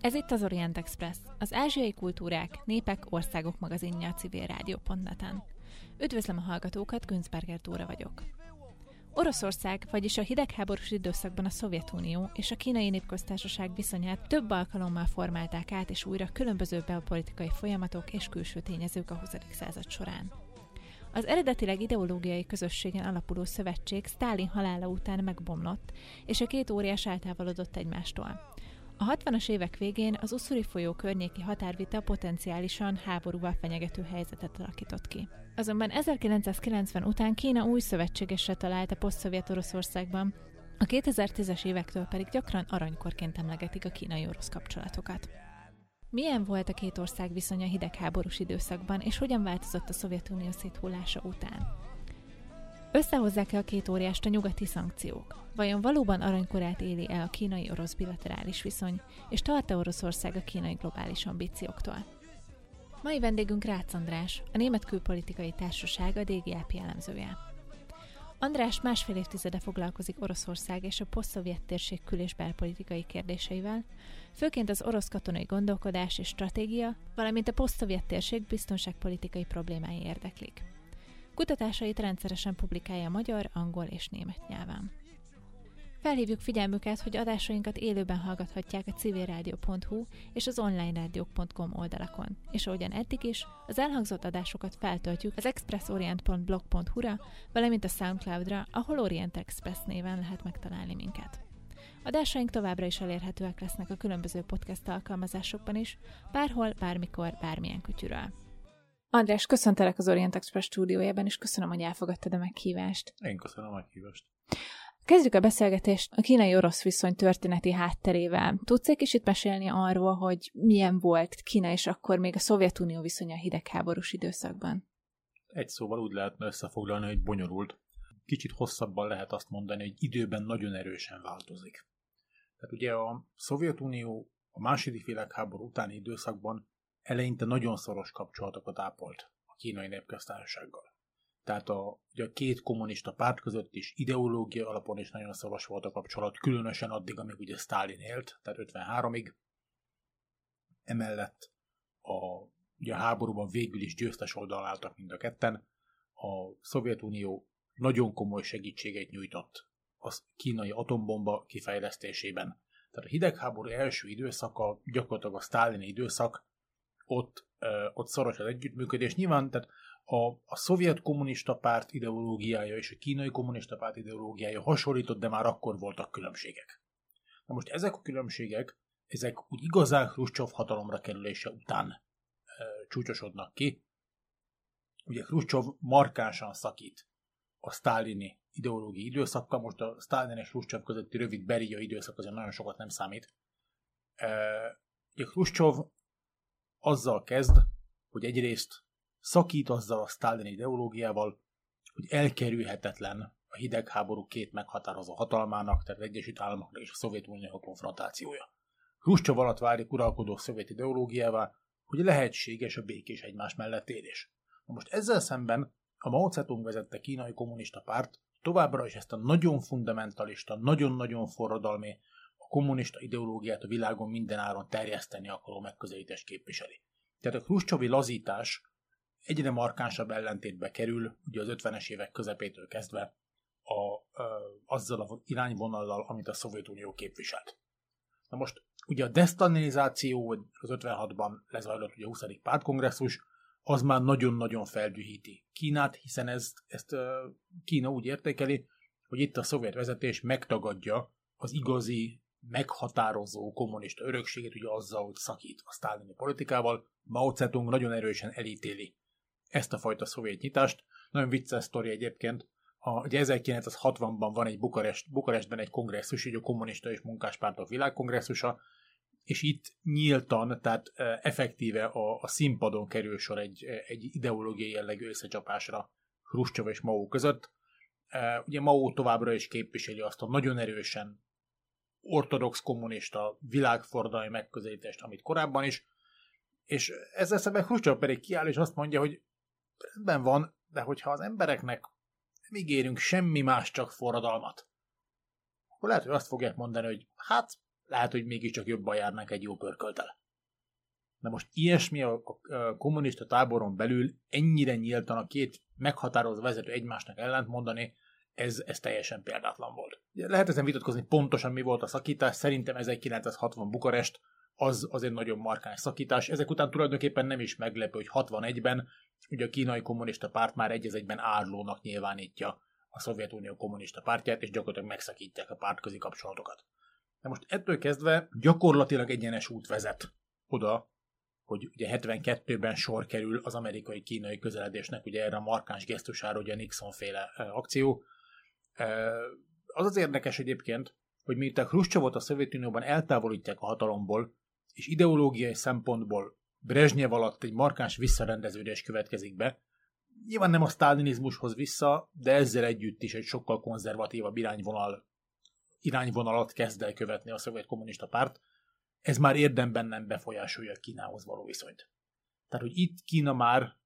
Ez itt az Orient Express, az ázsiai kultúrák, népek, országok magazinja a civil rádió.net-en. Üdvözlöm a hallgatókat, Günzberger Tóra vagyok. Oroszország, vagyis a hidegháborús időszakban a Szovjetunió és a kínai népköztársaság viszonyát több alkalommal formálták át és újra különböző belpolitikai folyamatok és külső tényezők a 20. század során. Az eredetileg ideológiai közösségen alapuló szövetség Stálin halála után megbomlott, és a két óriás eltávolodott egymástól. A 60-as évek végén az Uszuri folyó környéki határvita potenciálisan háborúval fenyegető helyzetet alakított ki. Azonban 1990 után Kína új szövetségesre talált a poszt Oroszországban, a 2010-es évektől pedig gyakran aranykorként emlegetik a kínai-orosz kapcsolatokat. Milyen volt a két ország viszonya hidegháborús időszakban, és hogyan változott a Szovjetunió széthullása után? Összehozzák-e a két óriást a nyugati szankciók? Vajon valóban aranykorát éli el a kínai-orosz bilaterális viszony, és tart-e Oroszország a kínai globális ambícióktól? Mai vendégünk Rácz András, a Német Külpolitikai Társaság a DGAP jellemzője. András másfél évtizede foglalkozik Oroszország és a posztszovjet térség kül- és belpolitikai kérdéseivel, főként az orosz katonai gondolkodás és stratégia, valamint a posztszovjet térség biztonságpolitikai problémái érdeklik. Kutatásait rendszeresen publikálja magyar, angol és német nyelven. Felhívjuk figyelmüket, hogy adásainkat élőben hallgathatják a civilrádió.hu és az onlinerádiók.com oldalakon. És ahogyan eddig is, az elhangzott adásokat feltöltjük az expressorient.blog.hu-ra, valamint a Soundcloud-ra, ahol Orient Express néven lehet megtalálni minket. Adásaink továbbra is elérhetőek lesznek a különböző podcast alkalmazásokban is, bárhol, bármikor, bármilyen kütyűről. András, köszöntelek az Orient Express stúdiójában, és köszönöm, hogy elfogadtad a meghívást. Én köszönöm a meghívást. Kezdjük a beszélgetést a kínai-orosz viszony történeti hátterével. Tudsz egy kicsit mesélni arról, hogy milyen volt Kína és akkor még a Szovjetunió viszonya hidegháborús időszakban? Egy szóval úgy lehetne összefoglalni, hogy bonyolult. Kicsit hosszabban lehet azt mondani, hogy időben nagyon erősen változik. Tehát ugye a Szovjetunió a második világháború utáni időszakban eleinte nagyon szoros kapcsolatokat ápolt a kínai népköztársasággal. Tehát a, ugye a két kommunista párt között is ideológia alapon is nagyon szoros volt a kapcsolat, különösen addig, amíg ugye Stalin élt, tehát 53-ig. Emellett a, ugye a háborúban végül is győztes oldalon álltak mind a ketten. A Szovjetunió nagyon komoly segítséget nyújtott a kínai atombomba kifejlesztésében. Tehát a hidegháború első időszaka, gyakorlatilag a sztálini időszak, ott, ott szoros az együttműködés. Nyilván, tehát a, a szovjet kommunista párt ideológiája és a kínai kommunista párt ideológiája hasonlított, de már akkor voltak különbségek. Na most ezek a különbségek, ezek úgy igazán Khrushchev hatalomra kerülése után e, csúcsosodnak ki. Ugye Khrushchev markánsan szakít a sztálini ideológiai időszakkal, most a Stalin és Khrushchev közötti rövid beria időszak azért nagyon sokat nem számít. Ugye Khrushchev azzal kezd, hogy egyrészt szakít azzal a sztálini ideológiával, hogy elkerülhetetlen a hidegháború két meghatározó hatalmának, tehát az Egyesült Államoknak és a Szovjetunió konfrontációja. Khrushchev alatt válik uralkodó szovjet ideológiával, hogy lehetséges a békés egymás mellett élés. Na most ezzel szemben a Mao Zedong vezette kínai kommunista párt továbbra is ezt a nagyon fundamentalista, nagyon-nagyon forradalmi, a kommunista ideológiát a világon mindenáron terjeszteni akaró megközelítést képviseli. Tehát a Khrushchevi lazítás egyre markánsabb ellentétbe kerül, ugye az 50-es évek közepétől kezdve a, a, azzal az irányvonallal, amit a Szovjetunió képviselt. Na most ugye a destabilizáció, az 56-ban lezajlott ugye a 20. pártkongresszus, az már nagyon-nagyon feldühíti Kínát, hiszen ezt, ezt Kína úgy értékeli, hogy itt a szovjet vezetés megtagadja az igazi, meghatározó kommunista örökséget, ugye azzal, hogy szakít a sztálini politikával. Mao Zedong nagyon erősen elítéli ezt a fajta szovjet nyitást. Nagyon vicces sztori egyébként. A, ugye 1960-ban van egy Bukarest, Bukarestben egy kongresszus, így a kommunista és munkáspártok világkongresszusa, és itt nyíltan, tehát effektíve a, a színpadon kerül sor egy, egy ideológiai jellegű összecsapásra Khrushchev és Mao között. Ugye Mao továbbra is képviseli azt a nagyon erősen ortodox kommunista világfordai megközelítést, amit korábban is, és ezzel szemben Khrushchev pedig kiáll és azt mondja, hogy rendben van, de hogyha az embereknek nem ígérünk semmi más, csak forradalmat, akkor lehet, hogy azt fogják mondani, hogy hát lehet, hogy mégiscsak jobban járnak egy jó pörköltel. De most ilyesmi a, a kommunista táboron belül ennyire nyíltan a két meghatározó vezető egymásnak ellent mondani, ez, ez teljesen példátlan volt. Lehet ezen vitatkozni pontosan mi volt a szakítás, szerintem 1960 Bukarest az, az egy nagyon markáns szakítás. Ezek után tulajdonképpen nem is meglepő, hogy 61-ben ugye a kínai kommunista párt már egy egyben árlónak nyilvánítja a Szovjetunió kommunista pártját, és gyakorlatilag megszakítják a pártközi kapcsolatokat. De most ettől kezdve gyakorlatilag egyenes út vezet oda, hogy ugye 72-ben sor kerül az amerikai-kínai közeledésnek, ugye erre a markáns gesztusára, ugye a Nixon-féle akció. Az az érdekes egyébként, hogy miután Khrushchevot a Szovjetunióban eltávolítják a hatalomból, és ideológiai szempontból Brezsnyev alatt egy markáns visszarendeződés következik be, nyilván nem a sztálinizmushoz vissza, de ezzel együtt is egy sokkal konzervatívabb irányvonal, irányvonalat kezd el követni a szovjet kommunista párt, ez már érdemben nem befolyásolja Kínához való viszonyt. Tehát, hogy itt Kína már,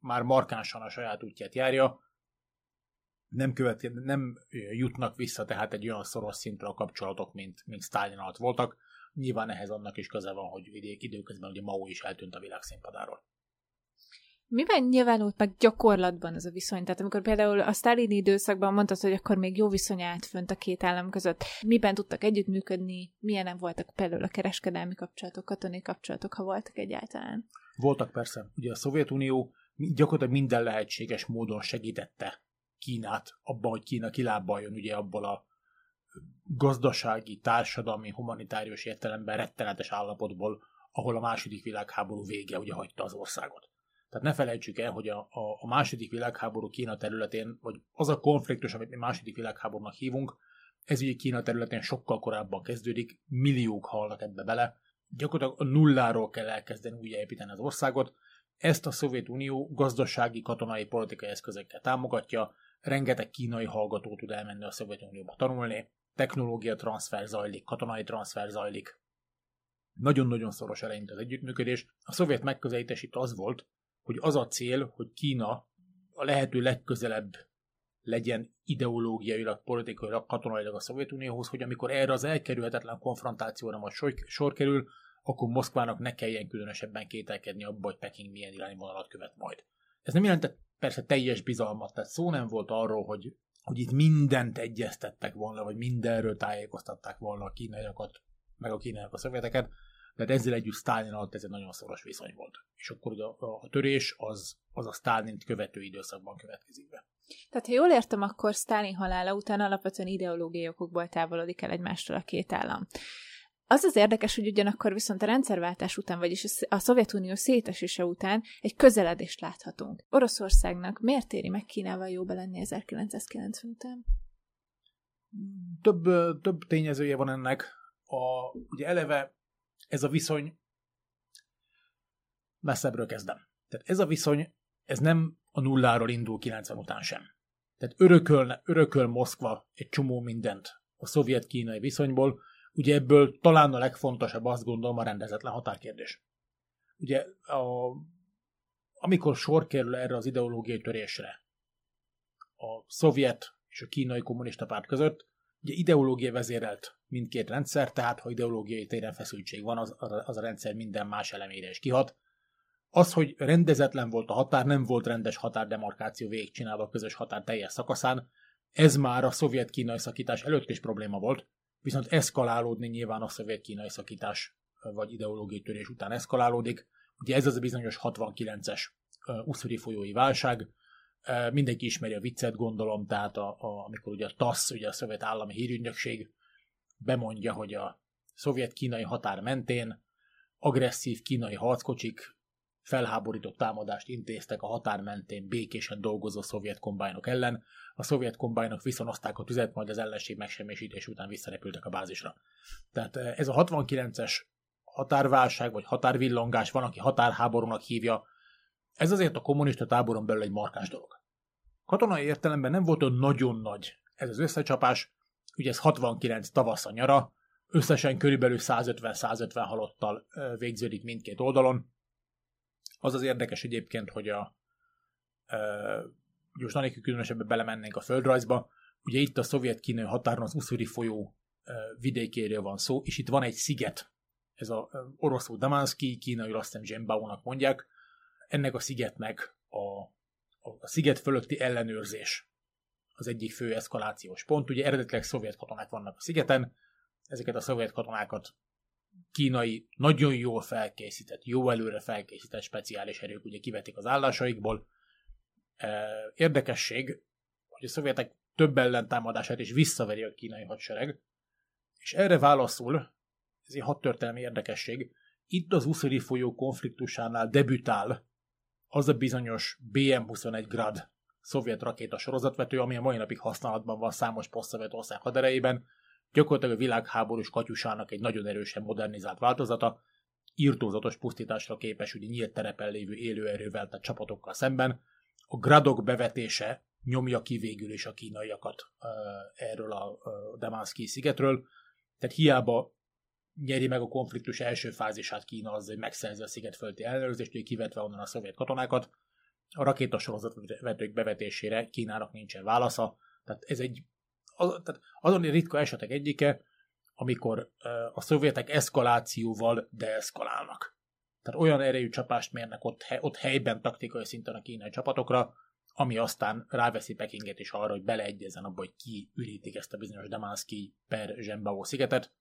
már markánsan a saját útját járja, nem, követ, nem jutnak vissza tehát egy olyan szoros szintre a kapcsolatok, mint, mint Stalin alatt voltak. Nyilván ehhez annak is köze van, hogy időközben ugye Mao is eltűnt a világszínpadáról. Miben nyilvánult meg gyakorlatban ez a viszony? Tehát amikor például a sztálini időszakban mondtad, hogy akkor még jó viszony állt fönt a két állam között, miben tudtak együttműködni, milyenek voltak például a kereskedelmi kapcsolatok, katonai kapcsolatok, ha voltak egyáltalán? Voltak persze. Ugye a Szovjetunió gyakorlatilag minden lehetséges módon segítette Kínát abban, hogy Kína kilábaljon ugye abból a gazdasági, társadalmi, humanitárius értelemben rettenetes állapotból, ahol a második világháború vége ugye hagyta az országot. Tehát ne felejtsük el, hogy a, a, a második világháború Kína területén, vagy az a konfliktus, amit mi második világháborúnak hívunk, ez ugye Kína területén sokkal korábban kezdődik, milliók halnak ebbe bele, gyakorlatilag a nulláról kell elkezdeni újjáépíteni az országot, ezt a Szovjetunió gazdasági, katonai, politikai eszközekkel támogatja, rengeteg kínai hallgató tud elmenni a Szovjetunióba tanulni, technológia transfer zajlik, katonai transfer zajlik. Nagyon-nagyon szoros eleint az együttműködés. A szovjet megközelítés itt az volt, hogy az a cél, hogy Kína a lehető legközelebb legyen ideológiailag, politikailag, katonailag a Szovjetunióhoz, hogy amikor erre az elkerülhetetlen konfrontációra majd sor, sor kerül, akkor Moszkvának ne kelljen különösebben kételkedni abba, hogy Peking milyen irányvonalat követ majd. Ez nem jelentett persze teljes bizalmat, tehát szó nem volt arról, hogy, hogy itt mindent egyeztettek volna, vagy mindenről tájékoztatták volna a kínaiakat, meg a kínaiak a szovjeteket, de ezzel együtt Stalin alatt ez egy nagyon szoros viszony volt. És akkor ugye a, a törés az, az a Stalin követő időszakban következik be. Tehát, ha jól értem, akkor Stalin halála után alapvetően ideológiai okokból távolodik el egymástól a két állam. Az az érdekes, hogy ugyanakkor viszont a rendszerváltás után, vagyis a Szovjetunió szétesése után egy közeledést láthatunk. Oroszországnak miért éri meg Kínával jóba lenni 1990 után? Több, több tényezője van ennek. A, ugye eleve ez a viszony messzebbről kezdem. Tehát ez a viszony, ez nem a nulláról indul 90 után sem. Tehát örököl, örököl Moszkva egy csomó mindent a szovjet-kínai viszonyból, ugye ebből talán a legfontosabb azt gondolom a rendezetlen határkérdés. Ugye a, amikor sor kerül erre az ideológiai törésre a szovjet és a kínai kommunista párt között, ugye ideológia vezérelt mindkét rendszer, tehát ha ideológiai téren feszültség van, az, az a rendszer minden más elemére is kihat. Az, hogy rendezetlen volt a határ, nem volt rendes határdemarkáció végigcsinálva a közös határ teljes szakaszán, ez már a szovjet-kínai szakítás előtt is probléma volt, viszont eszkalálódni nyilván a szovjet-kínai szakítás vagy ideológiai törés után eszkalálódik. Ugye ez az a bizonyos 69-es uszuri folyói válság, mindenki ismeri a viccet, gondolom, tehát a, a, amikor ugye a TASZ, ugye a szovjet állami hírügynökség bemondja, hogy a szovjet-kínai határ mentén agresszív kínai harckocsik felháborított támadást intéztek a határ mentén békésen dolgozó szovjet kombájnok ellen. A szovjet kombájnok viszonozták a tüzet, majd az ellenség megsemmisítés után visszarepültek a bázisra. Tehát ez a 69-es határválság, vagy határvillongás, van, aki határháborúnak hívja, ez azért a kommunista táboron belül egy markás dolog. Katonai értelemben nem volt olyan nagyon nagy ez az összecsapás, ugye ez 69 tavasz a nyara, összesen körülbelül 150-150 halottal végződik mindkét oldalon. Az az érdekes egyébként, hogy a most anélkül különösebben belemennénk a földrajzba, ugye itt a szovjet-kínai határon az Uszuri folyó vidékéről van szó, és itt van egy sziget, ez a oroszul Damanszki, kínai azt hiszem mondják, ennek a szigetnek a, a, sziget fölötti ellenőrzés az egyik fő eszkalációs pont. Ugye eredetileg szovjet katonák vannak a szigeten, ezeket a szovjet katonákat kínai, nagyon jól felkészített, jó előre felkészített speciális erők ugye kivetik az állásaikból. Érdekesség, hogy a szovjetek több ellentámadását is visszaveri a kínai hadsereg, és erre válaszul, ez egy hadtörténelmi érdekesség, itt az Uszuri folyó konfliktusánál debütál az a bizonyos BM-21 Grad szovjet rakéta sorozatvető, ami a mai napig használatban van számos poszt ország haderejében, gyakorlatilag a világháborús katyusának egy nagyon erősen modernizált változata, írtózatos pusztításra képes, ugye nyílt terepen lévő élőerővel, tehát csapatokkal szemben. A gradok bevetése nyomja ki végül is a kínaiakat erről a Damanszki szigetről, tehát hiába nyeri meg a konfliktus első fázisát Kína az, hogy megszerzi a sziget fölti ellenőrzést, hogy kivetve onnan a szovjet katonákat. A rakétasorozatvetők bevetésére Kínának nincsen válasza, tehát ez egy az, tehát azon ritka esetek egyike, amikor a szovjetek eszkalációval deeszkalálnak. Tehát olyan erejű csapást mérnek ott, ott helyben taktikai szinten a kínai csapatokra, ami aztán ráveszi Pekinget is arra, hogy beleegyezzen abba, hogy ki ürítik ezt a bizonyos Damanszki per Zsembao szigetet.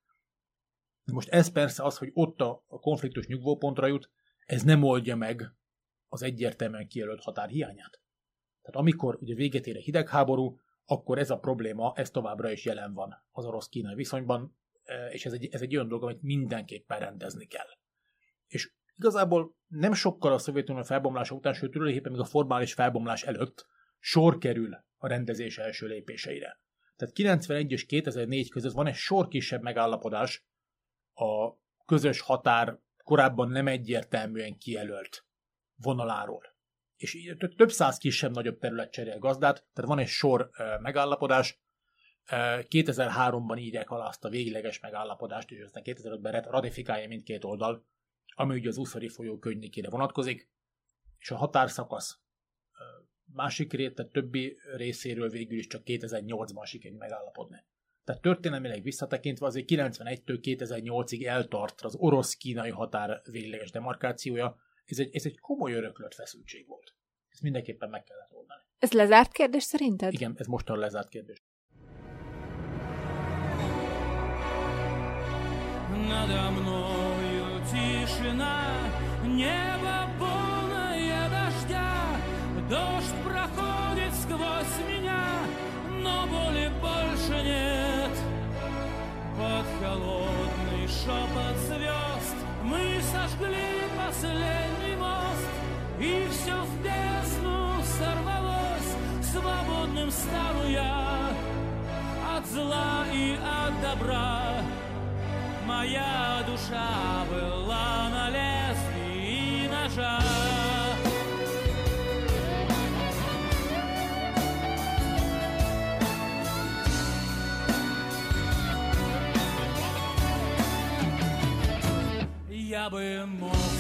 Most ez persze az, hogy ott a, a konfliktus nyugvópontra jut, ez nem oldja meg az egyértelműen kijelölt határ hiányát. Tehát amikor ugye véget ér a hidegháború, akkor ez a probléma, ez továbbra is jelen van az orosz-kínai viszonyban, e, és ez egy, ez egy olyan dolog, amit mindenképpen rendezni kell. És igazából nem sokkal a Szovjetunió felbomlása után, sőt tulajdonképpen még a formális felbomlás előtt sor kerül a rendezés első lépéseire. Tehát 91 és 2004 között van egy sor kisebb megállapodás a közös határ korábban nem egyértelműen kijelölt vonaláról. És több száz kisebb-nagyobb terület cserél gazdát, tehát van egy sor megállapodás, 2003-ban írják alá azt a végleges megállapodást, és aztán 2005-ben ratifikálja mindkét oldal, ami ugye az Uszari folyó könyvnikére vonatkozik, és a határszakasz másik rét, tehát többi részéről végül is csak 2008-ban sikerült megállapodni. Tehát történelmileg visszatekintve azért 91-től 2008-ig eltart az orosz-kínai határ végleges demarkációja, ez egy, ez egy komoly öröklött feszültség volt. Ezt mindenképpen meg kellett oldani. Ez lezárt kérdés szerinted? Igen, ez mostan lezárt kérdés. Надо мною тишина, небо полное дождя, дождь проходит сквозь меня, но боли больше нет. Под холодный шепот звезд мы сожгли последний мост, и все в бездну сорвалось, свободным стану я от зла и от добра. Моя душа была на лезвии ножа. бы мог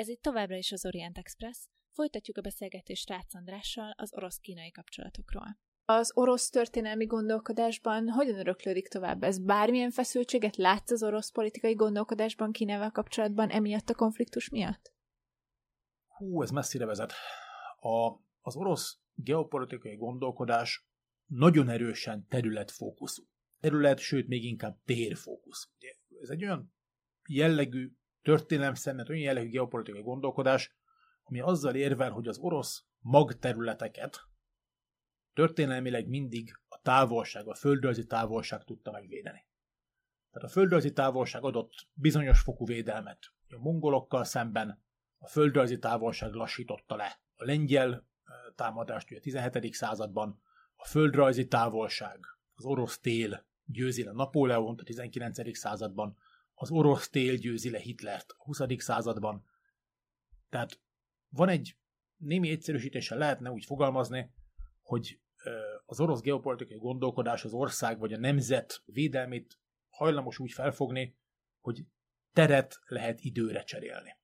Ez itt továbbra is az Orient Express. Folytatjuk a beszélgetést Rácz Andrással az orosz-kínai kapcsolatokról. Az orosz történelmi gondolkodásban hogyan öröklődik tovább? Ez bármilyen feszültséget látsz az orosz politikai gondolkodásban Kínával kapcsolatban emiatt a konfliktus miatt? Hú, ez messzire vezet. A, az orosz geopolitikai gondolkodás nagyon erősen területfókuszú. Terület, sőt még inkább térfókusz. Ez egy olyan jellegű történelem szemben olyan jellegű geopolitikai gondolkodás, ami azzal érvel, hogy az orosz magterületeket történelmileg mindig a távolság, a földrajzi távolság tudta megvédeni. Tehát a földrajzi távolság adott bizonyos fokú védelmet a mongolokkal szemben, a földrajzi távolság lassította le a lengyel támadást a 17. században, a földrajzi távolság az orosz tél győzi le Napóleont a 19. században, az orosz tél győzi le Hitlert a 20. században. Tehát van egy némi egyszerűsítéssel lehetne úgy fogalmazni, hogy az orosz geopolitikai gondolkodás az ország vagy a nemzet védelmét hajlamos úgy felfogni, hogy teret lehet időre cserélni.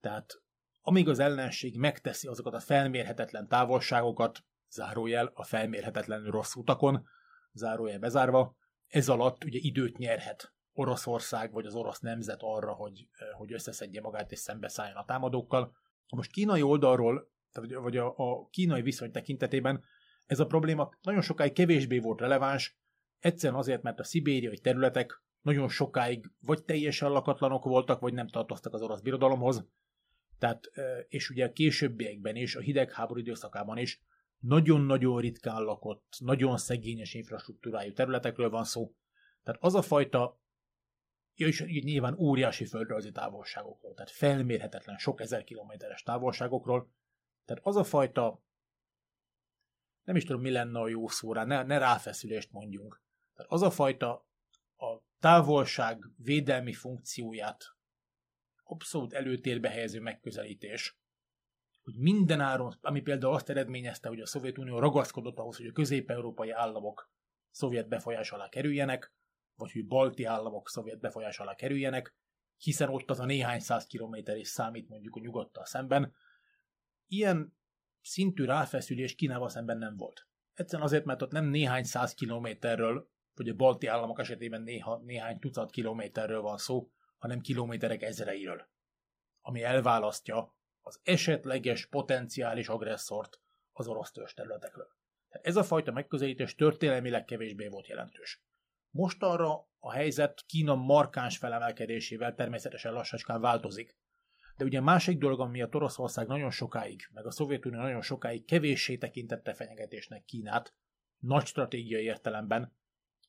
Tehát amíg az ellenség megteszi azokat a felmérhetetlen távolságokat, zárójel a felmérhetetlen rossz utakon, zárójel bezárva, ez alatt ugye időt nyerhet Oroszország vagy az orosz nemzet arra, hogy, hogy összeszedje magát és szembeszálljon a támadókkal. Most kínai oldalról, vagy a, a kínai viszony tekintetében ez a probléma nagyon sokáig kevésbé volt releváns, egyszerűen azért, mert a szibériai területek nagyon sokáig vagy teljesen lakatlanok voltak, vagy nem tartoztak az orosz birodalomhoz. Tehát, és ugye a későbbiekben is, a hidegháború időszakában is nagyon-nagyon ritkán lakott, nagyon szegényes infrastruktúrájú területekről van szó. Tehát az a fajta, ja, és nyilván óriási földrajzi távolságokról, tehát felmérhetetlen, sok ezer kilométeres távolságokról, tehát az a fajta, nem is tudom, mi lenne a jó szóra, ne, ne ráfeszülést mondjunk. Tehát az a fajta a távolság védelmi funkcióját abszolút előtérbe helyező megközelítés, hogy minden áron, ami például azt eredményezte, hogy a Szovjetunió ragaszkodott ahhoz, hogy a közép-európai államok szovjet befolyás alá kerüljenek, vagy hogy balti államok szovjet befolyás alá kerüljenek, hiszen ott az a néhány száz kilométer is számít mondjuk a nyugattal szemben. Ilyen szintű ráfeszülés Kínával szemben nem volt. Egyszerűen azért, mert ott nem néhány száz kilométerről, vagy a balti államok esetében néha, néhány tucat kilométerről van szó, hanem kilométerek ezreiről, ami elválasztja az esetleges potenciális agresszort az orosz törzs területekről. Ez a fajta megközelítés történelmileg kevésbé volt jelentős. Most arra a helyzet Kína markáns felemelkedésével természetesen lassacskán változik. De ugye másik dolog, ami a Oroszország nagyon sokáig, meg a Szovjetunió nagyon sokáig kevéssé tekintette fenyegetésnek Kínát, nagy stratégiai értelemben,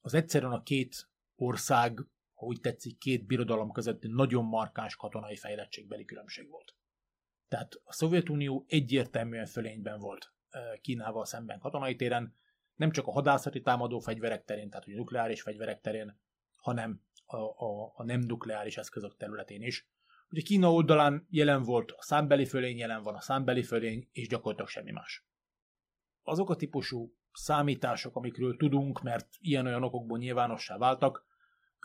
az egyszerűen a két ország, ha úgy tetszik, két birodalom közötti nagyon markáns katonai fejlettségbeli különbség volt. Tehát a Szovjetunió egyértelműen fölényben volt Kínával szemben katonai téren, nem csak a hadászati támadó fegyverek terén, tehát a nukleáris fegyverek terén, hanem a, a, a nem nukleáris eszközök területén is. Ugye Kína oldalán jelen volt a számbeli fölény, jelen van a számbeli fölény, és gyakorlatilag semmi más. Azok a típusú számítások, amikről tudunk, mert ilyen-olyan okokból nyilvánossá váltak,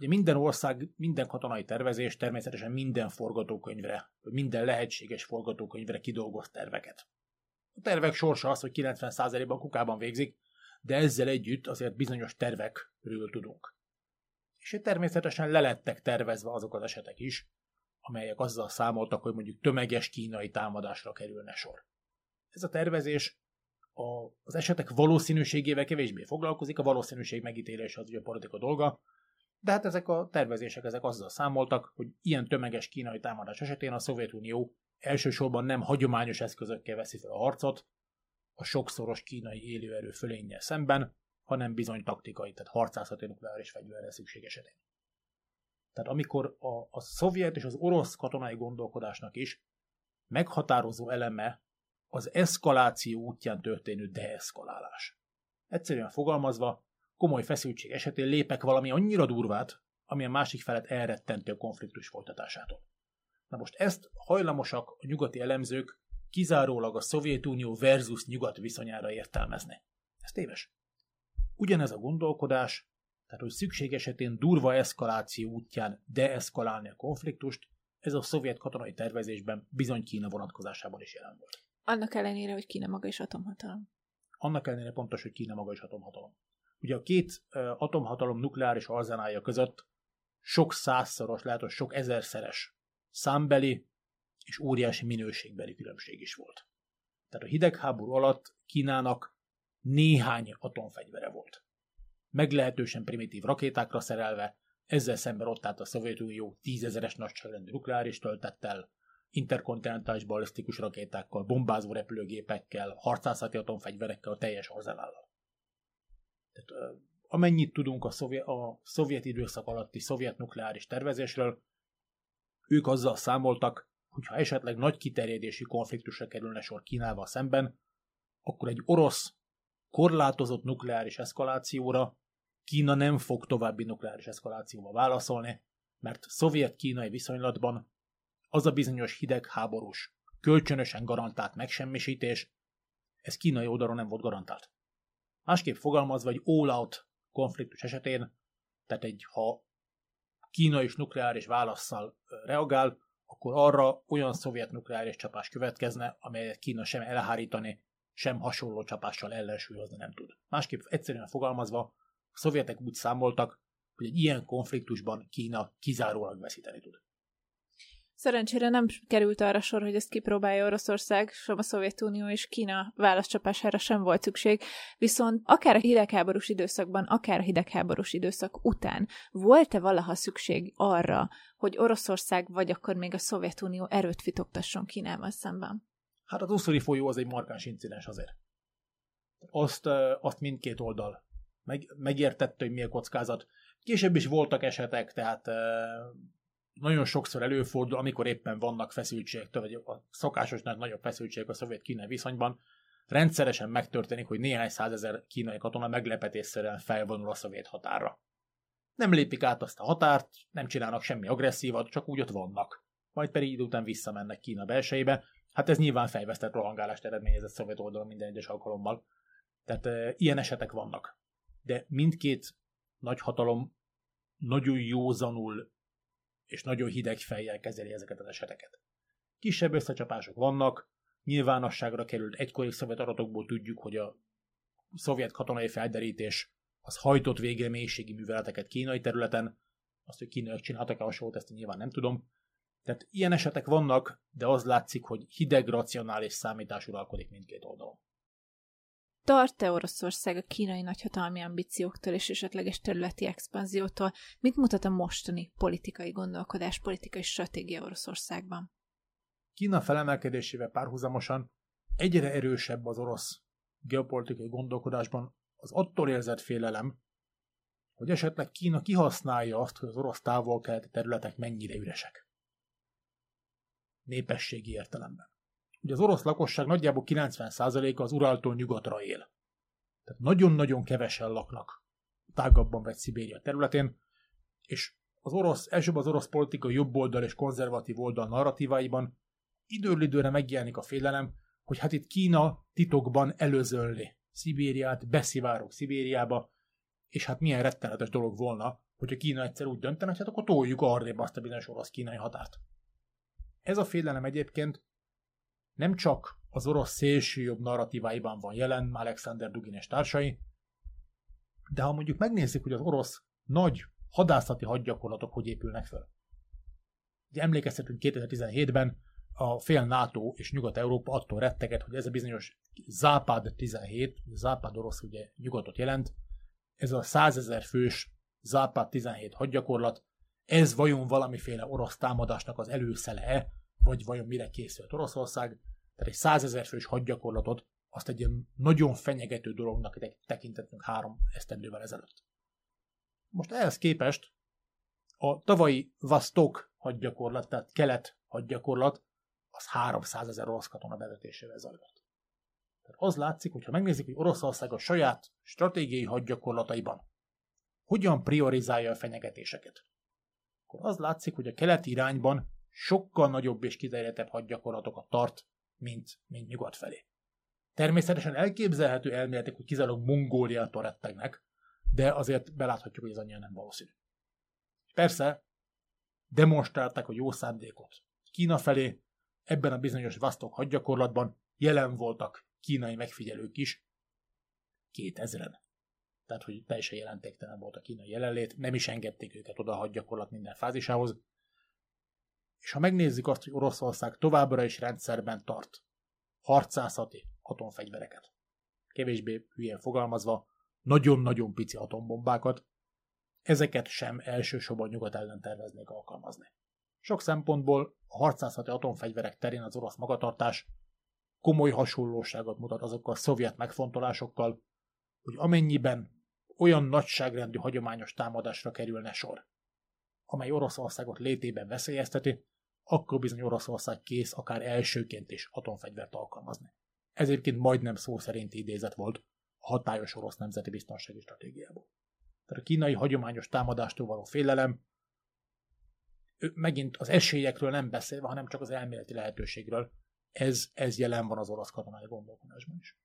Ugye minden ország, minden katonai tervezés természetesen minden forgatókönyvre, vagy minden lehetséges forgatókönyvre kidolgoz terveket. A tervek sorsa az, hogy 90%-ban kukában végzik, de ezzel együtt azért bizonyos tervekről tudunk. És természetesen lelettek tervezve azok az esetek is, amelyek azzal számoltak, hogy mondjuk tömeges kínai támadásra kerülne sor. Ez a tervezés a, az esetek valószínűségével kevésbé foglalkozik, a valószínűség megítélése az ugye a politika dolga, de hát ezek a tervezések ezek azzal számoltak, hogy ilyen tömeges kínai támadás esetén a Szovjetunió elsősorban nem hagyományos eszközökkel veszi fel a harcot, a sokszoros kínai élőerő fölénnyel szemben, hanem bizony taktikai, tehát harcászati nukleáris fegyverre szükség esetén. Tehát amikor a, a szovjet és az orosz katonai gondolkodásnak is meghatározó eleme az eszkaláció útján történő deeszkalálás. Egyszerűen fogalmazva, komoly feszültség esetén lépek valami annyira durvát, ami a másik felet elrettentő konfliktus folytatásától. Na most ezt hajlamosak a nyugati elemzők kizárólag a Szovjetunió versus nyugat viszonyára értelmezni. Ez téves. Ugyanez a gondolkodás, tehát hogy szükség esetén durva eszkaláció útján deeszkalálni a konfliktust, ez a szovjet katonai tervezésben bizony Kína vonatkozásában is jelen volt. Annak ellenére, hogy Kína maga is atomhatalom. Annak ellenére pontos, hogy Kína maga is atomhatalom. Ugye a két atomhatalom nukleáris arzenálja között sok százszoros, lehet, hogy sok ezerszeres számbeli és óriási minőségbeli különbség is volt. Tehát a hidegháború alatt Kínának néhány atomfegyvere volt. Meglehetősen primitív rakétákra szerelve, ezzel szemben ott állt a Szovjetunió tízezeres nagyságrendű nukleáris töltettel, interkontinentális balisztikus rakétákkal, bombázó repülőgépekkel, harcászati atomfegyverekkel, a teljes arzenállal. Tehát, amennyit tudunk a szovjet, a szovjet időszak alatti szovjet nukleáris tervezésről, ők azzal számoltak, hogy ha esetleg nagy kiterjedési konfliktusra kerülne sor Kínával szemben, akkor egy orosz korlátozott nukleáris eszkalációra Kína nem fog további nukleáris eszkalációba válaszolni, mert szovjet-kínai viszonylatban az a bizonyos hidegháborús, kölcsönösen garantált megsemmisítés, ez kínai oldalon nem volt garantált. Másképp fogalmazva, egy all-out konfliktus esetén, tehát egy, ha Kína is nukleáris válaszsal reagál, akkor arra olyan szovjet nukleáris csapás következne, amelyet Kína sem elhárítani, sem hasonló csapással ellensúlyozni nem tud. Másképp egyszerűen fogalmazva, a szovjetek úgy számoltak, hogy egy ilyen konfliktusban Kína kizárólag veszíteni tud. Szerencsére nem került arra sor, hogy ezt kipróbálja Oroszország, sem a Szovjetunió és Kína válaszcsapására sem volt szükség, viszont akár a hidegháborús időszakban, akár a hidegháborús időszak után volt-e valaha szükség arra, hogy Oroszország vagy akkor még a Szovjetunió erőt fitoktasson Kínával szemben? Hát az Uszuri folyó az egy markáns incidens azért. Azt, azt mindkét oldal meg, megértette, hogy mi a kockázat. Később is voltak esetek, tehát nagyon sokszor előfordul, amikor éppen vannak feszültségek, vagy a szokásosnál nagyobb feszültség a szovjet-kínai viszonyban, rendszeresen megtörténik, hogy néhány százezer kínai katona meglepetésszerűen felvonul a szovjet határra. Nem lépik át azt a határt, nem csinálnak semmi agresszívat, csak úgy ott vannak. Majd pedig idő után visszamennek Kína belsejébe. Hát ez nyilván fejvesztett rohangálást eredményezett szovjet oldalon minden egyes alkalommal. Tehát e, ilyen esetek vannak. De mindkét nagy hatalom nagyon józanul és nagyon hideg fejjel kezeli ezeket az eseteket. Kisebb összecsapások vannak, nyilvánosságra került egykori szovjet adatokból tudjuk, hogy a szovjet katonai felderítés az hajtott végre mélységi műveleteket kínai területen, azt, hogy kínaiak csináltak-e hasonlót, ezt nyilván nem tudom. Tehát ilyen esetek vannak, de az látszik, hogy hideg, racionális számítás uralkodik mindkét oldalon. Tart-e Oroszország a kínai nagyhatalmi ambícióktól és esetleges területi expanziótól? Mit mutat a mostani politikai gondolkodás, politikai stratégia Oroszországban? Kína felemelkedésével párhuzamosan egyre erősebb az orosz geopolitikai gondolkodásban az attól érzett félelem, hogy esetleg Kína kihasználja azt, hogy az orosz távol-keleti területek mennyire üresek. Népességi értelemben. Ugye az orosz lakosság nagyjából 90%-a az Uraltól nyugatra él. Tehát nagyon-nagyon kevesen laknak tágabban vett Szibéria területén, és az orosz, elsőbb az orosz politika jobb oldal és konzervatív oldal narratíváiban időről időre megjelenik a félelem, hogy hát itt Kína titokban előzölli Szibériát, beszivárok Szibériába, és hát milyen rettenetes dolog volna, hogyha Kína egyszer úgy döntene, hogy hát akkor toljuk arrébb azt a bizonyos orosz-kínai határt. Ez a félelem egyébként nem csak az orosz szélsőjobb narratíváiban van jelen, Alexander Dugin és társai, de ha mondjuk megnézzük, hogy az orosz nagy hadászati hadgyakorlatok hogy épülnek föl. Ugye emlékeztetünk 2017-ben a fél NATO és Nyugat-Európa attól retteget, hogy ez a bizonyos Západ 17, Západ orosz ugye nyugatot jelent, ez a százezer fős Západ 17 hadgyakorlat, ez vajon valamiféle orosz támadásnak az előszele-e, vagy vajon mire készült Oroszország, tehát egy százezer fős hadgyakorlatot azt egy ilyen nagyon fenyegető dolognak tekintettünk három esztendővel ezelőtt. Most ehhez képest a tavalyi Vastok hadgyakorlat, tehát kelet hadgyakorlat, az 300 ezer orosz katona bevetésével zajlott. Tehát az látszik, hogyha megnézzük, hogy Oroszország a saját stratégiai hadgyakorlataiban hogyan priorizálja a fenyegetéseket, akkor az látszik, hogy a keleti irányban sokkal nagyobb és kiterjedtebb hadgyakorlatokat tart, mint, mint nyugat felé. Természetesen elképzelhető elméletek, hogy kizárólag Mongóliától rettegnek, de azért beláthatjuk, hogy ez annyira nem valószínű. Persze, demonstrálták a jó szándékot. Kína felé ebben a bizonyos Vastok hadgyakorlatban jelen voltak kínai megfigyelők is, 2000-en. Tehát, hogy teljesen jelentéktelen volt a kínai jelenlét, nem is engedték őket oda a hadgyakorlat minden fázisához, és ha megnézzük azt, hogy Oroszország továbbra is rendszerben tart harcászati atomfegyvereket, kevésbé hülyén fogalmazva, nagyon-nagyon pici atombombákat, ezeket sem elsősorban nyugat ellen terveznék alkalmazni. Sok szempontból a harcászati atomfegyverek terén az orosz magatartás komoly hasonlóságot mutat azokkal a szovjet megfontolásokkal, hogy amennyiben olyan nagyságrendű hagyományos támadásra kerülne sor, amely Oroszországot létében veszélyezteti, akkor bizony Oroszország kész akár elsőként is atomfegyvert alkalmazni. Ez egyébként majdnem szó szerint idézet volt a hatályos orosz nemzeti biztonsági stratégiából. Tehát a kínai hagyományos támadástól való félelem, megint az esélyekről nem beszélve, hanem csak az elméleti lehetőségről, ez, ez jelen van az orosz katonai gondolkodásban is.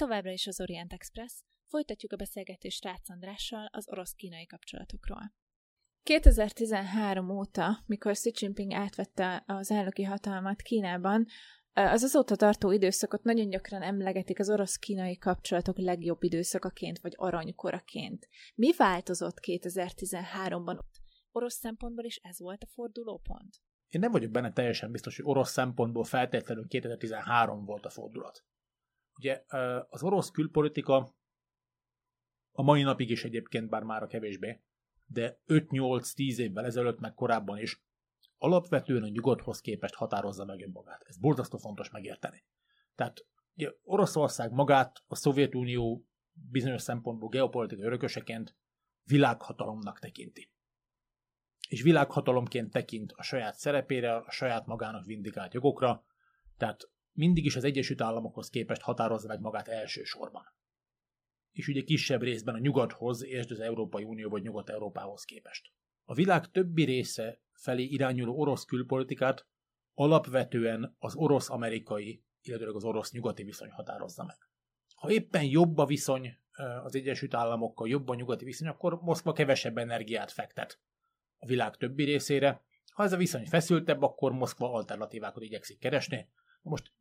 Továbbra is az Orient Express. Folytatjuk a beszélgetést Rácz Andrással az orosz-kínai kapcsolatokról. 2013 óta, mikor Xi Jinping átvette az elnöki hatalmat Kínában, az azóta tartó időszakot nagyon gyakran emlegetik az orosz-kínai kapcsolatok legjobb időszakaként, vagy aranykoraként. Mi változott 2013-ban? Orosz szempontból is ez volt a fordulópont? Én nem vagyok benne teljesen biztos, hogy orosz szempontból feltétlenül 2013 volt a fordulat. Ugye az orosz külpolitika a mai napig is egyébként, bár már a kevésbé, de 5-8-10 évvel ezelőtt, meg korábban is alapvetően a nyugathoz képest határozza meg önmagát. Ez borzasztó fontos megérteni. Tehát ugye, Oroszország magát a Szovjetunió bizonyos szempontból geopolitikai örököseként világhatalomnak tekinti. És világhatalomként tekint a saját szerepére, a saját magának vindikált jogokra, tehát mindig is az Egyesült Államokhoz képest határozza meg magát elsősorban. És ugye kisebb részben a nyugathoz és az Európai Unió vagy Nyugat-Európához képest. A világ többi része felé irányuló orosz külpolitikát alapvetően az orosz-amerikai, illetve az orosz-nyugati viszony határozza meg. Ha éppen jobb a viszony az Egyesült Államokkal, jobb a nyugati viszony, akkor Moszkva kevesebb energiát fektet a világ többi részére. Ha ez a viszony feszültebb, akkor Moszkva alternatívákat igyekszik keresni. Most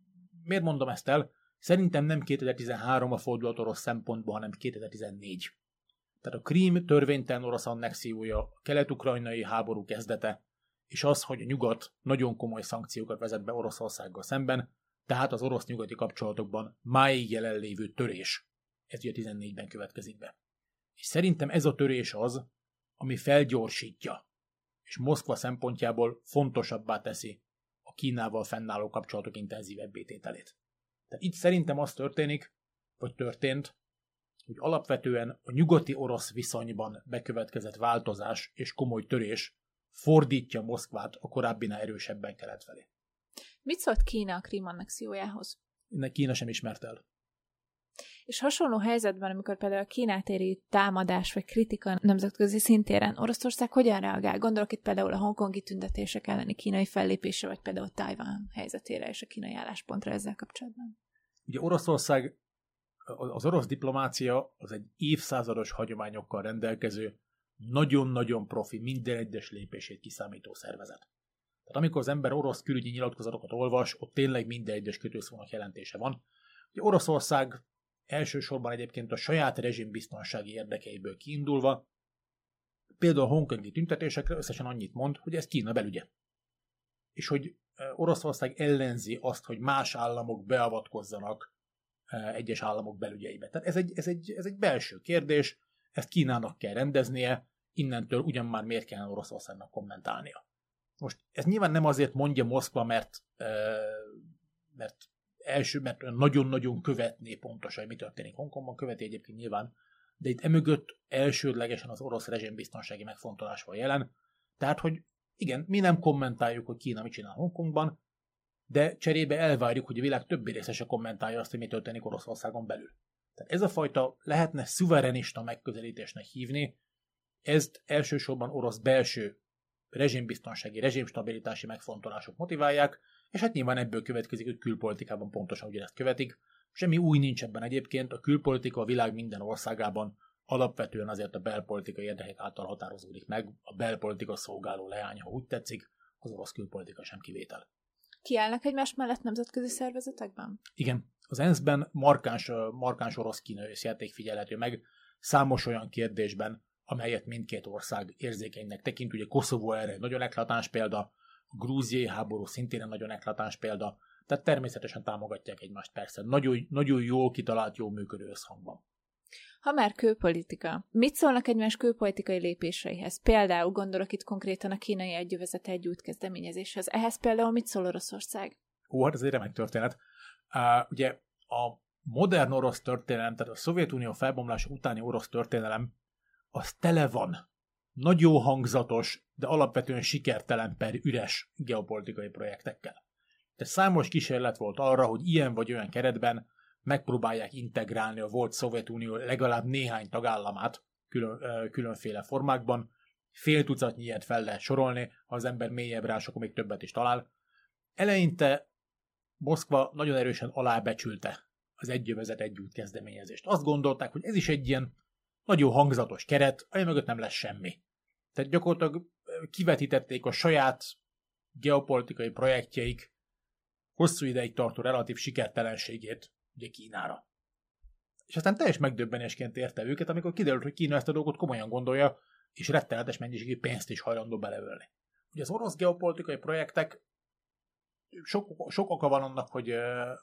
miért mondom ezt el? Szerintem nem 2013 a fordulat orosz szempontból, hanem 2014. Tehát a Krím törvénytelen orosz annexiója, a kelet-ukrajnai háború kezdete, és az, hogy a nyugat nagyon komoly szankciókat vezet be Oroszországgal szemben, tehát az orosz-nyugati kapcsolatokban máig jelenlévő törés. Ez ugye 14-ben következik be. És szerintem ez a törés az, ami felgyorsítja, és Moszkva szempontjából fontosabbá teszi Kínával fennálló kapcsolatok intenzívebb tételét. Tehát itt szerintem az történik, vagy történt, hogy alapvetően a nyugati orosz viszonyban bekövetkezett változás és komoly törés fordítja Moszkvát a korábbinál erősebben kelet felé. Mit szólt Kína a Krím annexiójához? Kína sem ismert el. És hasonló helyzetben, amikor például a Kínát éri támadás vagy kritika nemzetközi szintéren, Oroszország hogyan reagál? Gondolok itt például a hongkongi tüntetések elleni kínai fellépésre, vagy például Tajván helyzetére és a kínai álláspontra ezzel kapcsolatban. Ugye Oroszország, az orosz diplomácia az egy évszázados hagyományokkal rendelkező, nagyon-nagyon profi, minden egyes lépését kiszámító szervezet. Tehát amikor az ember orosz külügyi nyilatkozatokat olvas, ott tényleg minden egyes kötőszónak jelentése van. Ugye Oroszország elsősorban egyébként a saját rezsim biztonsági érdekeiből kiindulva, például a hongkongi tüntetésekre összesen annyit mond, hogy ez Kína belügye. És hogy Oroszország ellenzi azt, hogy más államok beavatkozzanak egyes államok belügyeibe. Tehát ez egy, ez, egy, ez egy belső kérdés, ezt Kínának kell rendeznie, innentől ugyan már miért kell Oroszországnak kommentálnia. Most ez nyilván nem azért mondja Moszkva, mert, mert első, mert nagyon-nagyon követné pontosan, hogy mi történik Hongkongban, követi egyébként nyilván, de itt emögött elsődlegesen az orosz rezsimbiztonsági megfontolás van jelen, tehát, hogy igen, mi nem kommentáljuk, hogy Kína mit csinál Hongkongban, de cserébe elvárjuk, hogy a világ többi része se kommentálja azt, hogy mi történik Oroszországon belül. Tehát ez a fajta lehetne szuverenista megközelítésnek hívni, ezt elsősorban orosz belső rezsimbiztonsági, rezsimstabilitási megfontolások motiválják, és hát nyilván ebből következik, hogy külpolitikában pontosan ugyanezt követik. Semmi új nincs ebben egyébként, a külpolitika a világ minden országában alapvetően azért a belpolitikai érdekek által határozódik meg, a belpolitika szolgáló leány, ha úgy tetszik, az orosz külpolitika sem kivétel. Kiállnak egymás mellett nemzetközi szervezetekben? Igen. Az ENSZ-ben markáns, markáns orosz-kínai összjáték figyelhető meg számos olyan kérdésben, amelyet mindkét ország érzékenynek tekint. Ugye Koszovó erre egy nagyon eklatáns példa, a grúziai háború szintén egy nagyon eklatáns példa, tehát természetesen támogatják egymást persze. Nagyon, nagyon jól kitalált, jól működő összhangban. Ha már külpolitika, mit szólnak egymás külpolitikai lépéseihez? Például gondolok itt konkrétan a kínai együvezet egy út kezdeményezéshez. Ehhez például mit szól Oroszország? Ó, hát ez egy remek történet. Uh, ugye a modern orosz történelem, tehát a Szovjetunió felbomlása utáni orosz történelem, az tele van nagyon hangzatos, de alapvetően sikertelen per üres geopolitikai projektekkel. Tehát számos kísérlet volt arra, hogy ilyen vagy olyan keretben megpróbálják integrálni a volt Szovjetunió legalább néhány tagállamát külön, különféle formákban. Fél tucatnyi ilyet fel lehet sorolni, ha az ember mélyebb rá, akkor még többet is talál. Eleinte Moszkva nagyon erősen alábecsülte az egyövezet együtt kezdeményezést. Azt gondolták, hogy ez is egy ilyen nagyon hangzatos keret, ami mögött nem lesz semmi. Tehát gyakorlatilag kivetítették a saját geopolitikai projektjeik hosszú ideig tartó relatív sikertelenségét ugye Kínára. És aztán teljes megdöbbenésként érte őket, amikor kiderült, hogy Kína ezt a dolgot komolyan gondolja, és rettenetes mennyiségű pénzt is hajlandó beleölni. Ugye az orosz geopolitikai projektek sok, sok oka van annak, hogy,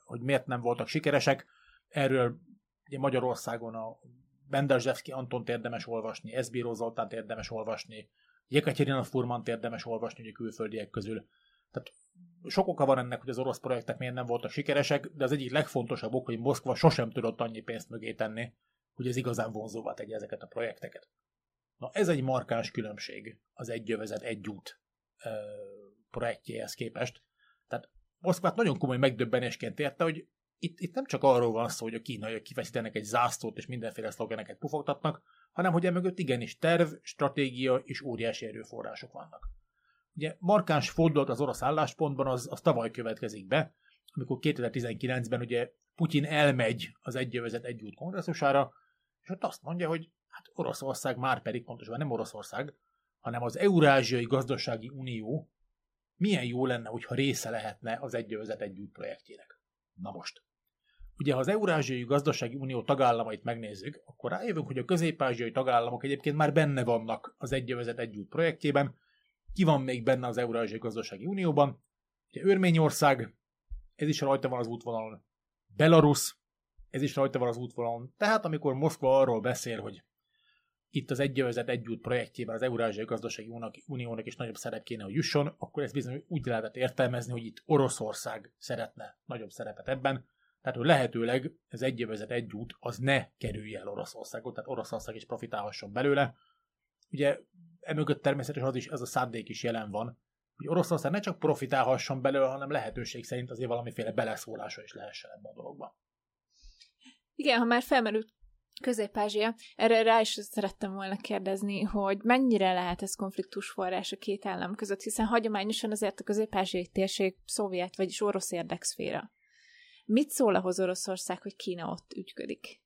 hogy miért nem voltak sikeresek. Erről ugye Magyarországon a Benderzsevszki Antont érdemes olvasni, Eszbíró Zoltánt érdemes olvasni, Jekaterina Furmant érdemes olvasni ugye külföldiek közül. Tehát sok oka van ennek, hogy az orosz projektek miért nem voltak sikeresek, de az egyik legfontosabb ok, hogy Moszkva sosem tudott annyi pénzt mögé tenni, hogy ez igazán vonzóvá tegye ezeket a projekteket. Na ez egy markáns különbség az egyövezet egy út projektjéhez képest. Tehát Moszkvát nagyon komoly megdöbbenésként érte, hogy itt, itt nem csak arról van szó, hogy a kínaiak kifeszítenek egy zászlót és mindenféle szlogeneket pufogtatnak, hanem hogy emögött igenis terv, stratégia és óriási erőforrások vannak. Ugye markáns fordulat az orosz álláspontban az, az tavaly következik be, amikor 2019-ben ugye Putyin elmegy az egyövezet együtt kongresszusára, és ott azt mondja, hogy hát Oroszország már pedig pontosan nem Oroszország, hanem az Eurázsiai Gazdasági Unió milyen jó lenne, hogyha része lehetne az egyövezet együtt projektjének. Na most. Ugye, ha az Eurázsiai Gazdasági Unió tagállamait megnézzük, akkor rájövünk, hogy a közép-ázsiai tagállamok egyébként már benne vannak az egyövezet együtt projektjében, ki van még benne az Eurázsiai Gazdasági Unióban. Ugye Örményország, ez is rajta van az útvonalon. Belarus, ez is rajta van az útvonalon. Tehát amikor Moszkva arról beszél, hogy itt az egyövezet együtt projektjében az Eurázsiai Gazdasági Uniónak is nagyobb szerep kéne, hogy jusson, akkor ezt bizony úgy lehetett értelmezni, hogy itt Oroszország szeretne nagyobb szerepet ebben, tehát hogy lehetőleg az egyövezet együtt az ne kerülje el Oroszországot, tehát Oroszország is profitálhasson belőle. Ugye emögött természetesen az is, ez a szándék is jelen van, hogy Oroszország ne csak profitálhasson belőle, hanem lehetőség szerint azért valamiféle beleszólása is lehessen ebben a dologban. Igen, ha már felmerült Közép-Ázsia, erre rá is szerettem volna kérdezni, hogy mennyire lehet ez konfliktus forrás a két állam között, hiszen hagyományosan azért a közép-ázsiai térség szovjet, vagyis orosz érdekszféra. Mit szól ahhoz Oroszország, hogy Kína ott ügyködik?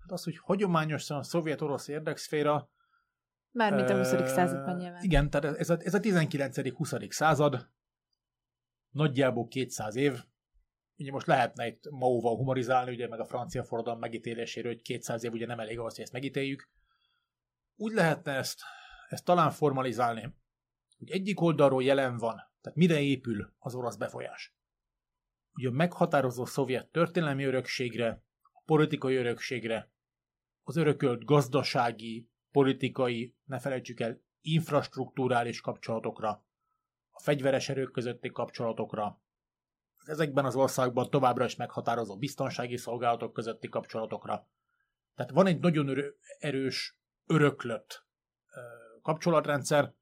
Hát az, hogy hagyományosan a szovjet-orosz érdekszféra már mint a 20. Uh, században nyilván. Igen, tehát ez a, ez a 19.-20. század, nagyjából 200 év. Ugye most lehetne itt Maóval humorizálni, ugye meg a francia forradalom megítéléséről, hogy 200 év ugye nem elég ahhoz, hogy ezt megítéljük. Úgy lehetne ezt, ezt talán formalizálni, hogy egyik oldalról jelen van, tehát mire épül az orosz befolyás. Ugye a meghatározó szovjet történelmi örökségre, a politikai örökségre, az örökölt gazdasági, politikai, ne felejtsük el, infrastruktúrális kapcsolatokra, a fegyveres erők közötti kapcsolatokra, ezekben az országban továbbra is meghatározó biztonsági szolgálatok közötti kapcsolatokra. Tehát van egy nagyon erős, öröklött kapcsolatrendszer,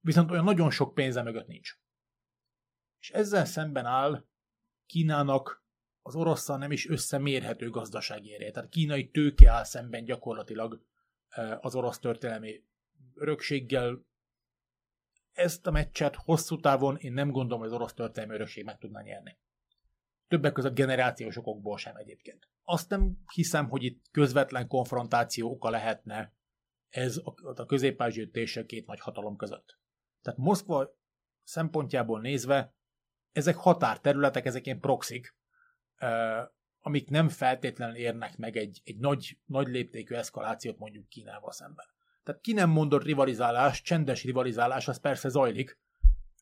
viszont olyan nagyon sok pénze mögött nincs. És ezzel szemben áll Kínának az oroszszal nem is összemérhető gazdasági ereje. Tehát kínai tőke áll szemben gyakorlatilag az orosz történelmi örökséggel. Ezt a meccset hosszú távon én nem gondolom, hogy az orosz történelmi örökség meg tudná nyerni. Többek között generációs okokból sem egyébként. Azt nem hiszem, hogy itt közvetlen konfrontáció oka lehetne ez a közép két nagy hatalom között. Tehát Moszkva szempontjából nézve ezek határterületek, ezek ilyen proxik, amik nem feltétlenül érnek meg egy, egy nagy, nagy léptékű eszkalációt mondjuk Kínával szemben. Tehát ki nem mondott rivalizálás, csendes rivalizálás, az persze zajlik.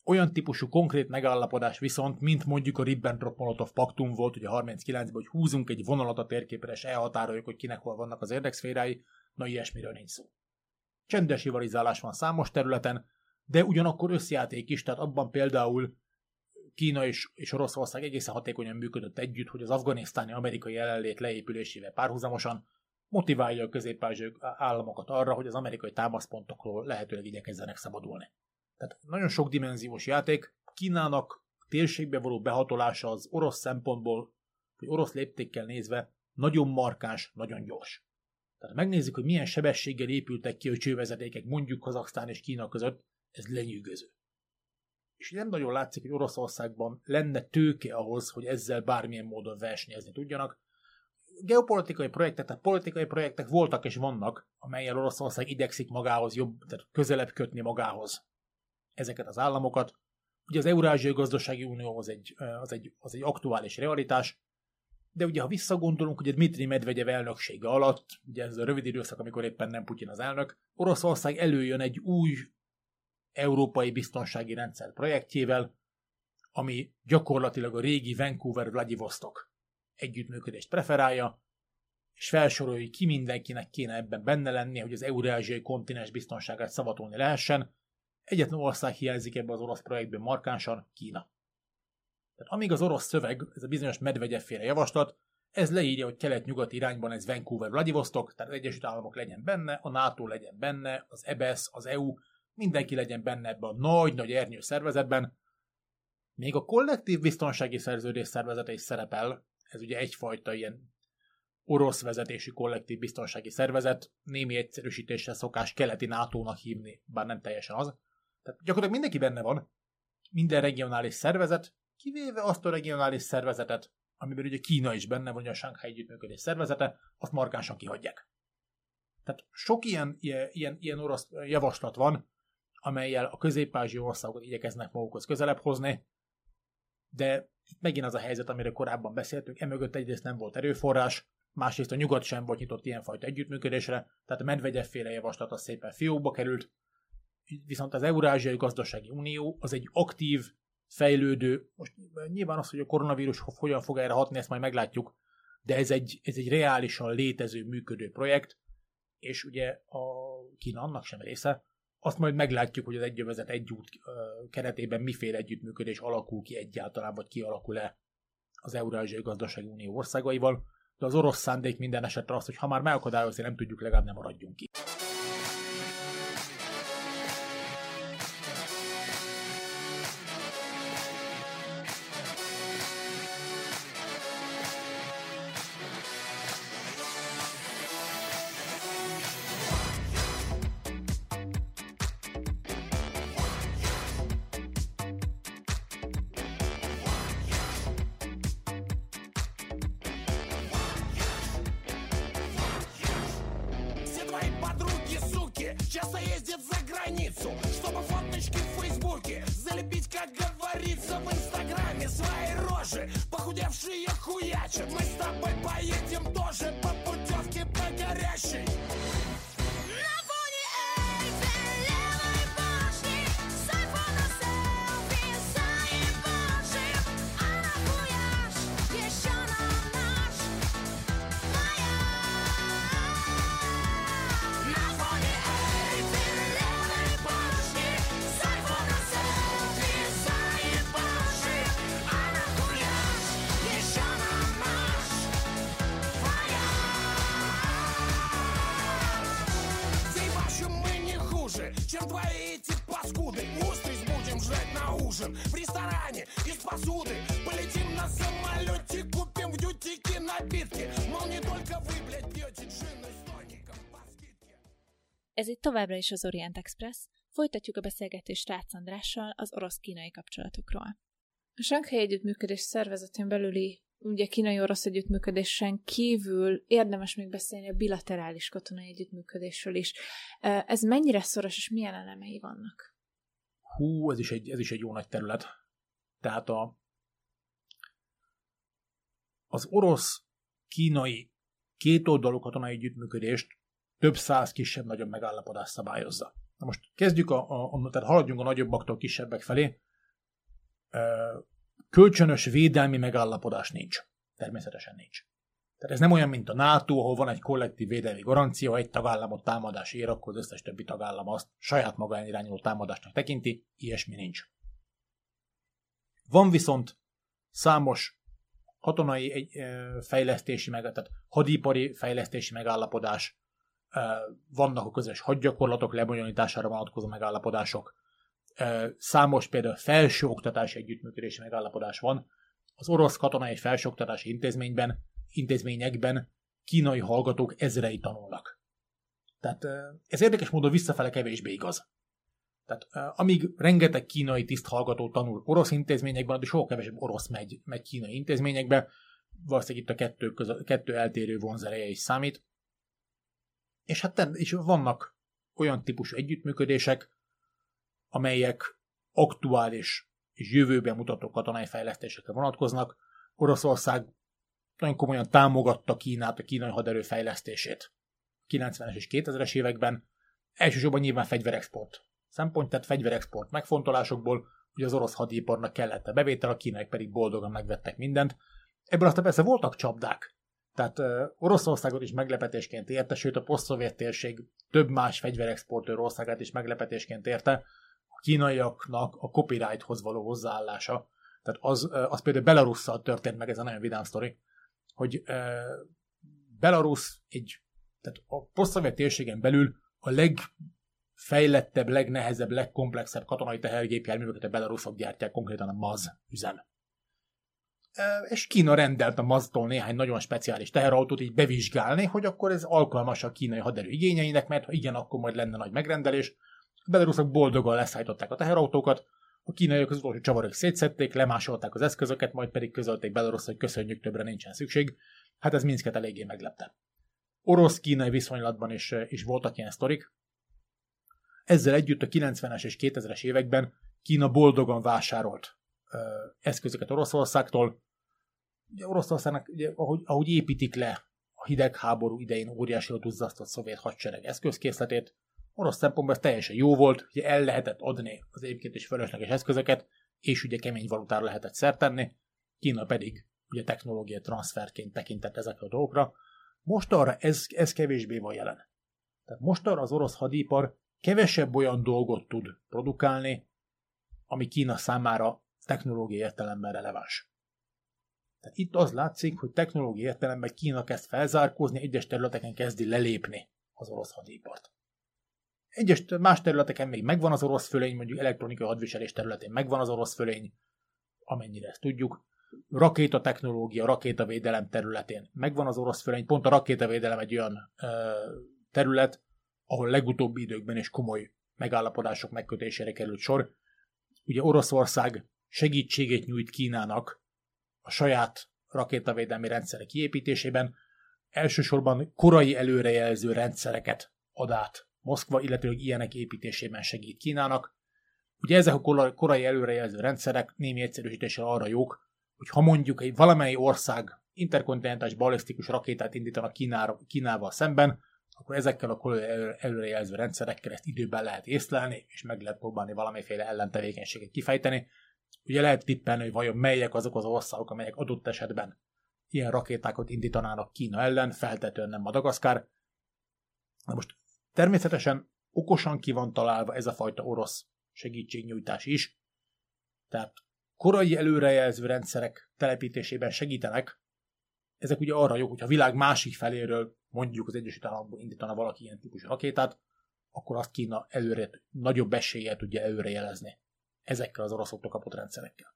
Olyan típusú konkrét megállapodás viszont, mint mondjuk a Ribbentrop-Molotov paktum volt ugye 39-ben, hogy húzunk egy vonalat a térképre, és elhatároljuk, hogy kinek hol vannak az érdekszférái, na ilyesmiről nincs szó. Csendes rivalizálás van számos területen, de ugyanakkor összjáték is, tehát abban például Kína és, és Oroszország egészen hatékonyan működött együtt, hogy az afganisztáni amerikai jelenlét leépülésével párhuzamosan motiválja a közép államokat arra, hogy az amerikai támaszpontokról lehetőleg igyekezzenek szabadulni. Tehát nagyon sok dimenziós játék. Kínának térségbe való behatolása az orosz szempontból, vagy orosz léptékkel nézve nagyon markáns, nagyon gyors. Tehát megnézzük, hogy milyen sebességgel épültek ki a csővezetékek mondjuk Kazaksztán és Kína között, ez lenyűgöző. És nem nagyon látszik, hogy Oroszországban lenne tőke ahhoz, hogy ezzel bármilyen módon versenyezni tudjanak. Geopolitikai projektek, tehát politikai projektek voltak és vannak, amelyel Oroszország igyekszik magához jobb, tehát közelebb kötni magához ezeket az államokat. Ugye az Eurázsiai Gazdasági Unió az egy, az egy, az egy aktuális realitás, de ugye ha visszagondolunk, hogy Dmitri Medvegyev elnöksége alatt, ugye ez a rövid időszak, amikor éppen nem Putyin az elnök, Oroszország előjön egy új európai biztonsági rendszer projektjével, ami gyakorlatilag a régi Vancouver-Vladivostok együttműködést preferálja, és felsorolja, ki mindenkinek kéne ebben benne lenni, hogy az eurázsiai kontinens biztonságát szavatolni lehessen. Egyetlen ország hiányzik ebbe az orosz projektben markánsan, Kína. Tehát amíg az orosz szöveg, ez a bizonyos medvegyeféle javaslat, ez leírja, hogy kelet-nyugat irányban ez Vancouver, Vladivostok, tehát az Egyesült Államok legyen benne, a NATO legyen benne, az EBS, az EU, mindenki legyen benne ebben a nagy-nagy ernyő szervezetben. Még a kollektív biztonsági szerződés szervezete is szerepel, ez ugye egyfajta ilyen orosz vezetésű kollektív biztonsági szervezet, némi egyszerűsítéssel szokás keleti NATO-nak hívni, bár nem teljesen az. Tehát gyakorlatilag mindenki benne van, minden regionális szervezet, kivéve azt a regionális szervezetet, amiben ugye Kína is benne van, a Shanghai Együttműködés szervezete, azt markánsan kihagyják. Tehát sok ilyen, ilyen, ilyen orosz javaslat van, amelyel a közép országokat igyekeznek magukhoz közelebb hozni, de itt megint az a helyzet, amiről korábban beszéltünk, emögött egyrészt nem volt erőforrás, másrészt a nyugat sem volt nyitott ilyenfajta együttműködésre, tehát a medvegyeféle javaslat az szépen fiókba került, viszont az Eurázsiai Gazdasági Unió az egy aktív, fejlődő, most nyilván az, hogy a koronavírus hogyan fog erre hatni, ezt majd meglátjuk, de ez egy, ez egy reálisan létező, működő projekt, és ugye a Kína annak sem része, azt majd meglátjuk, hogy az egyövezet egy út keretében miféle együttműködés alakul ki egyáltalán, vagy kialakul-e az Eurázsiai Gazdasági Unió országaival, de az orosz szándék minden esetre az, hogy ha már megakadályozni nem tudjuk, legalább nem maradjunk ki. Továbbra is az Orient Express. Folytatjuk a beszélgetést Rácz Andrással az orosz-kínai kapcsolatokról. A Shanghai Együttműködés szervezetén belüli ugye kínai-orosz együttműködésen kívül érdemes még beszélni a bilaterális katonai együttműködésről is. Ez mennyire szoros, és milyen elemei vannak? Hú, ez is egy, ez is egy jó nagy terület. Tehát a, az orosz-kínai kétoldalú katonai együttműködést több száz kisebb-nagyobb megállapodás szabályozza. Na most kezdjük, a, a, a, tehát haladjunk a nagyobbaktól kisebbek felé kölcsönös védelmi megállapodás nincs. Természetesen nincs. Tehát ez nem olyan, mint a NATO, ahol van egy kollektív védelmi garancia, egy tagállamot támadás ér, akkor az összes többi tagállam azt saját maga irányuló támadásnak tekinti, ilyesmi nincs. Van viszont számos katonai fejlesztési, meg, tehát hadipari fejlesztési megállapodás, vannak a közös hadgyakorlatok lebonyolítására vonatkozó megállapodások, számos például felsőoktatási együttműködési megállapodás van. Az orosz katonai felsőoktatási intézményben, intézményekben kínai hallgatók ezrei tanulnak. Tehát ez érdekes módon visszafele kevésbé igaz. Tehát amíg rengeteg kínai tiszt hallgató tanul orosz intézményekben, addig sokkal kevesebb orosz megy, megy kínai intézményekbe, valószínűleg itt a kettő, közö, kettő eltérő vonzereje is számít. És hát és vannak olyan típusú együttműködések, amelyek aktuális és jövőben mutató katonai fejlesztésekre vonatkoznak. Oroszország nagyon komolyan támogatta Kínát, a kínai haderő fejlesztését. 90-es és 2000-es években elsősorban nyilván fegyverexport szempont, tehát fegyverexport megfontolásokból, hogy az orosz hadiparnak kellett a bevétel, a kínaiak pedig boldogan megvettek mindent. Ebből aztán persze voltak csapdák. Tehát uh, Oroszországot is meglepetésként érte, sőt a poszt térség több más fegyverexportőr országát is meglepetésként érte, kínaiaknak a copyrighthoz való hozzáállása. Tehát az, az például Belarusszal történt meg, ez a nagyon vidám sztori, hogy Belarus egy, tehát a posztszovjet térségen belül a legfejlettebb, legnehezebb, legkomplexebb katonai tehergépjárműveket a belaruszok gyártják, konkrétan a MAZ üzem. És Kína rendelt a MAZ-tól néhány nagyon speciális teherautót így bevizsgálni, hogy akkor ez alkalmas a kínai haderő igényeinek, mert ha igen, akkor majd lenne nagy megrendelés, a belaruszok boldogan leszállították a teherautókat, a kínaiak az utolsó csavarok szétszették, lemásolták az eszközöket, majd pedig közölték Belarus, hogy köszönjük, többre nincsen szükség. Hát ez Minsket eléggé meglepte. Orosz-kínai viszonylatban is, is voltak ilyen sztorik. Ezzel együtt a 90-es és 2000-es években Kína boldogan vásárolt eszközöket Oroszországtól. Ugye Oroszországnak, ugye, ahogy, ahogy építik le a hidegháború idején óriási duzzasztott szovjet hadsereg eszközkészletét, orosz szempontból ez teljesen jó volt, hogy el lehetett adni az egyébként is fölösleges eszközöket, és ugye kemény valutára lehetett szert tenni, Kína pedig ugye technológia transferként tekintett ezekre a dolgokra. Most arra ez, ez kevésbé van jelen. Tehát most arra az orosz hadipar kevesebb olyan dolgot tud produkálni, ami Kína számára technológiai értelemben releváns. Tehát itt az látszik, hogy technológiai értelemben Kína kezd felzárkózni, egyes területeken kezdi lelépni az orosz hadipart. Egyes más területeken még megvan az orosz fölény, mondjuk elektronikai hadviselés területén megvan az orosz fölény, amennyire ezt tudjuk. Rakéta technológia, rakétavédelem területén megvan az orosz fölény. Pont a rakétavédelem egy olyan ö, terület, ahol legutóbbi időkben is komoly megállapodások megkötésére került sor. Ugye Oroszország segítségét nyújt Kínának a saját rakétavédelmi rendszerek kiépítésében, elsősorban korai előrejelző rendszereket ad át Moszkva, illetőleg ilyenek építésében segít Kínának. Ugye ezek a korai előrejelző rendszerek némi egyszerűsítéssel arra jók, hogy ha mondjuk egy valamely ország interkontinentális balisztikus rakétát indítanak Kínára, Kínával szemben, akkor ezekkel a korai előrejelző rendszerekkel ezt időben lehet észlelni, és meg lehet próbálni valamiféle ellentevékenységet kifejteni. Ugye lehet tippelni, hogy vajon melyek azok az országok, amelyek adott esetben ilyen rakétákat indítanának Kína ellen, feltetően nem Madagaszkár. Na most Természetesen okosan ki van találva ez a fajta orosz segítségnyújtás is, tehát korai előrejelző rendszerek telepítésében segítenek. Ezek ugye arra jók, hogyha a világ másik feléről, mondjuk az Egyesült Államokból indítana valaki ilyen típusú rakétát, akkor azt Kína előre, nagyobb eséllyel tudja előrejelezni ezekkel az oroszoktól kapott rendszerekkel.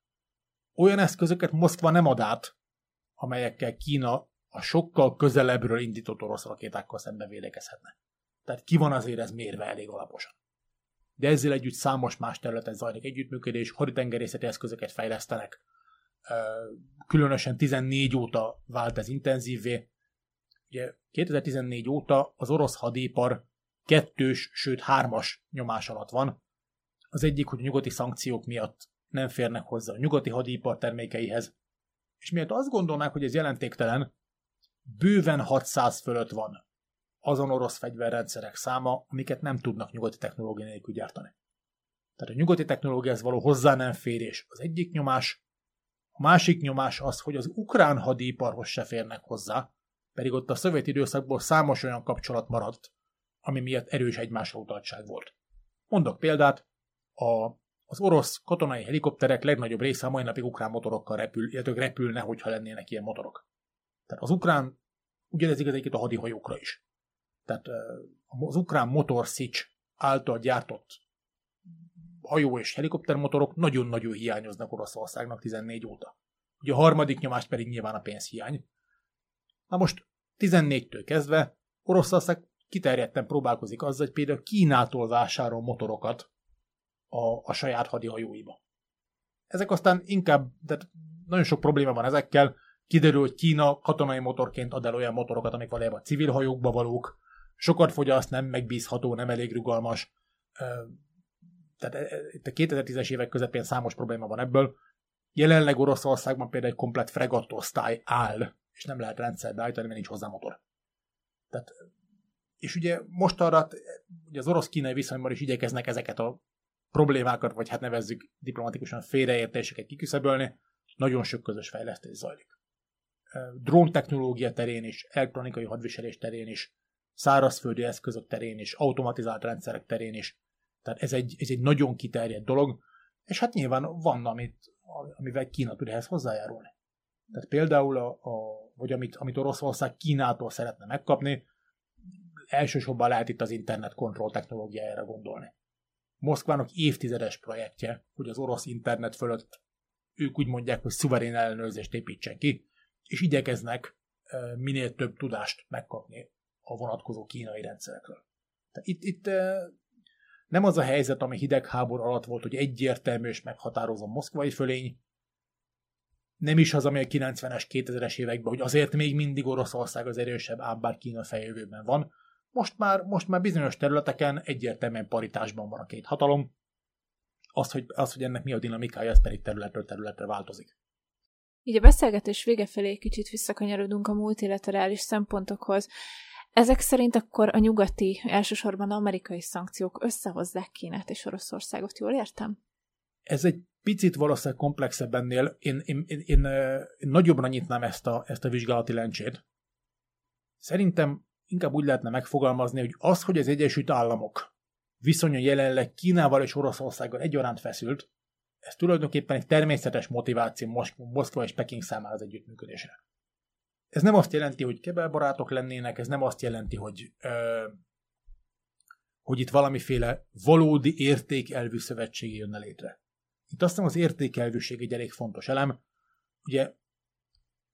Olyan eszközöket Moszkva nem ad át, amelyekkel Kína a sokkal közelebbről indított orosz rakétákkal szembe védekezhetne. Tehát ki van azért ez mérve elég alaposan. De ezzel együtt számos más területen zajlik együttműködés, haditengerészeti eszközöket fejlesztenek. Különösen 14 óta vált ez intenzívvé. Ugye 2014 óta az orosz hadipar kettős, sőt hármas nyomás alatt van. Az egyik, hogy a nyugati szankciók miatt nem férnek hozzá a nyugati hadipar termékeihez, és miatt azt gondolnák, hogy ez jelentéktelen, bőven 600 fölött van azon orosz fegyverrendszerek száma, amiket nem tudnak nyugati technológia nélkül gyártani. Tehát a nyugati technológiához való hozzá nem férés az egyik nyomás, a másik nyomás az, hogy az ukrán hadiparhoz se férnek hozzá, pedig ott a szovjet időszakból számos olyan kapcsolat maradt, ami miatt erős egymásra utaltság volt. Mondok példát, a, az orosz katonai helikopterek legnagyobb része a mai napig ukrán motorokkal repül, illetve repülne, hogyha lennének ilyen motorok. Tehát az ukrán, ugyanez igaz egyébként a hadihajókra is. Tehát az ukrán motorszics által gyártott hajó és helikoptermotorok nagyon-nagyon hiányoznak Oroszországnak 14 óta. Ugye a harmadik nyomást pedig nyilván a pénzhiány. Na most 14-től kezdve Oroszország kiterjedten próbálkozik azzal, hogy például Kínától vásárol motorokat a, a saját hadihajóiba. Ezek aztán inkább, de nagyon sok probléma van ezekkel, kiderül, hogy Kína katonai motorként ad el olyan motorokat, amik valójában civil hajókba valók, sokat fogyaszt, nem megbízható, nem elég rugalmas. Tehát e, e, itt a 2010-es évek közepén számos probléma van ebből. Jelenleg Oroszországban például egy komplet fregattosztály áll, és nem lehet rendszerbe állítani, mert nincs hozzá motor. Tehát, és ugye most arra, ugye az orosz-kínai viszonyban is igyekeznek ezeket a problémákat, vagy hát nevezzük diplomatikusan félreértéseket kiküszöbölni, nagyon sok közös fejlesztés zajlik. Drón technológia terén is, elektronikai hadviselés terén is, szárazföldi eszközök terén is, automatizált rendszerek terén is. Tehát ez egy, ez egy nagyon kiterjedt dolog, és hát nyilván van, amit, amivel Kína tud ehhez hozzájárulni. Tehát például, a, a, vagy amit, amit Oroszország Kínától szeretne megkapni, elsősorban lehet itt az internet kontroll technológiájára gondolni. Moszkvának évtizedes projektje, hogy az orosz internet fölött ők úgy mondják, hogy szuverén ellenőrzést építsen ki, és igyekeznek minél több tudást megkapni a vonatkozó kínai rendszerekről. Tehát itt, itt nem az a helyzet, ami hidegháború alatt volt, hogy egyértelmű és meghatározó moszkvai fölény, nem is az, ami a 90-es, 2000-es években, hogy azért még mindig Oroszország az erősebb, ám bár Kína fejjövőben van. Most már, most már bizonyos területeken egyértelműen paritásban van a két hatalom. Az, hogy, az, hogy ennek mi a dinamikája, ez pedig területről területre változik. Így a beszélgetés vége felé kicsit visszakanyarodunk a multilaterális szempontokhoz. Ezek szerint akkor a nyugati, elsősorban amerikai szankciók összehozzák Kínát és Oroszországot, jól értem? Ez egy picit valószínűleg komplexebb ennél. Én, én, én, én, én nagyobbra nyitnám ezt a, ezt a vizsgálati lencsét. Szerintem inkább úgy lehetne megfogalmazni, hogy az, hogy az Egyesült Államok viszonya jelenleg Kínával és Oroszországgal egyaránt feszült, ez tulajdonképpen egy természetes motiváció Moszkva és Peking számára az együttműködésre. Ez nem azt jelenti, hogy kebelbarátok lennének, ez nem azt jelenti, hogy, ö, hogy itt valamiféle valódi értékelvű szövetség jönne létre. Itt azt hiszem az értékelvűség egy elég fontos elem. Ugye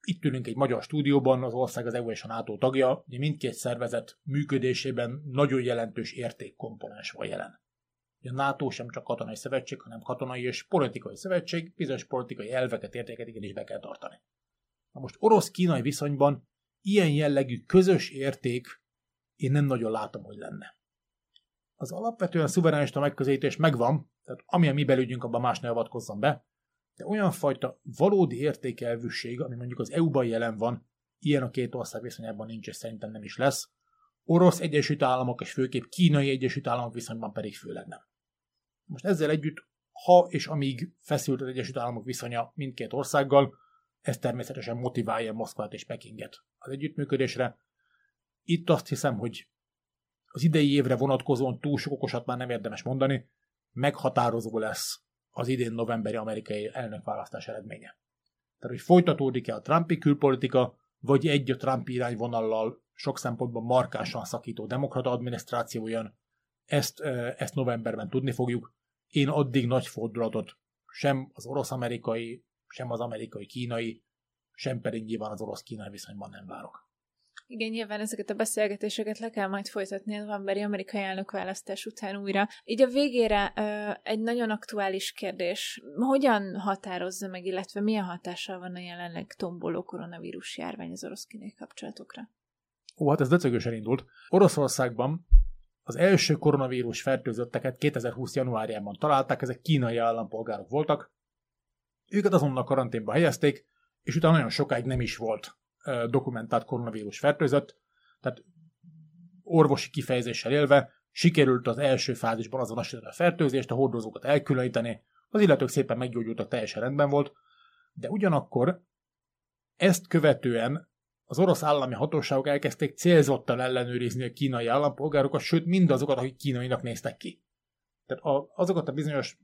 itt ülünk egy magyar stúdióban, az ország az a NATO tagja, ugye mindkét szervezet működésében nagyon jelentős értékkomponens van jelen. A NATO sem csak katonai szövetség, hanem katonai és politikai szövetség, bizonyos politikai elveket, értéket igenis be kell tartani. Na most orosz-kínai viszonyban ilyen jellegű közös érték én nem nagyon látom, hogy lenne. Az alapvetően szuverenista megközelítés megvan, tehát ami a mi belügyünk, abban más ne avatkozzon be, de olyan fajta valódi értékelvűség, ami mondjuk az EU-ban jelen van, ilyen a két ország viszonyában nincs, és szerintem nem is lesz. Orosz Egyesült Államok és főképp kínai Egyesült Államok viszonyban pedig főleg nem. Most ezzel együtt, ha és amíg feszült az Egyesült Államok viszonya mindkét országgal, ez természetesen motiválja Moszkvát és Pekinget az együttműködésre. Itt azt hiszem, hogy az idei évre vonatkozóan túl sok okosat már nem érdemes mondani, meghatározó lesz az idén novemberi amerikai elnökválasztás eredménye. Tehát, hogy folytatódik-e a Trumpi külpolitika, vagy egy a Trump irányvonallal sok szempontból markásan szakító demokrata adminisztráció jön, ezt, ezt novemberben tudni fogjuk. Én addig nagy fordulatot sem az orosz-amerikai, sem az amerikai-kínai, sem pedig nyilván az orosz-kínai viszonyban nem várok. Igen, nyilván ezeket a beszélgetéseket le kell majd folytatni a novemberi amerikai elnökválasztás után újra. Így a végére egy nagyon aktuális kérdés. Hogyan határozza meg, illetve milyen hatással van a jelenleg tomboló koronavírus járvány az orosz kínai kapcsolatokra? Ó, hát ez döcögösen indult. Oroszországban az első koronavírus fertőzötteket 2020. januárjában találták, ezek kínai állampolgárok voltak. Őket azonnal karanténba helyezték, és utána nagyon sokáig nem is volt dokumentált koronavírus fertőzött, tehát orvosi kifejezéssel élve sikerült az első fázisban azonosítani a fertőzést, a hordozókat elkülöníteni, az illetők szépen meggyógyultak, teljesen rendben volt, de ugyanakkor ezt követően az orosz állami hatóságok elkezdték célzottan ellenőrizni a kínai állampolgárokat, sőt mindazokat, akik kínainak néztek ki. Tehát azokat a bizonyos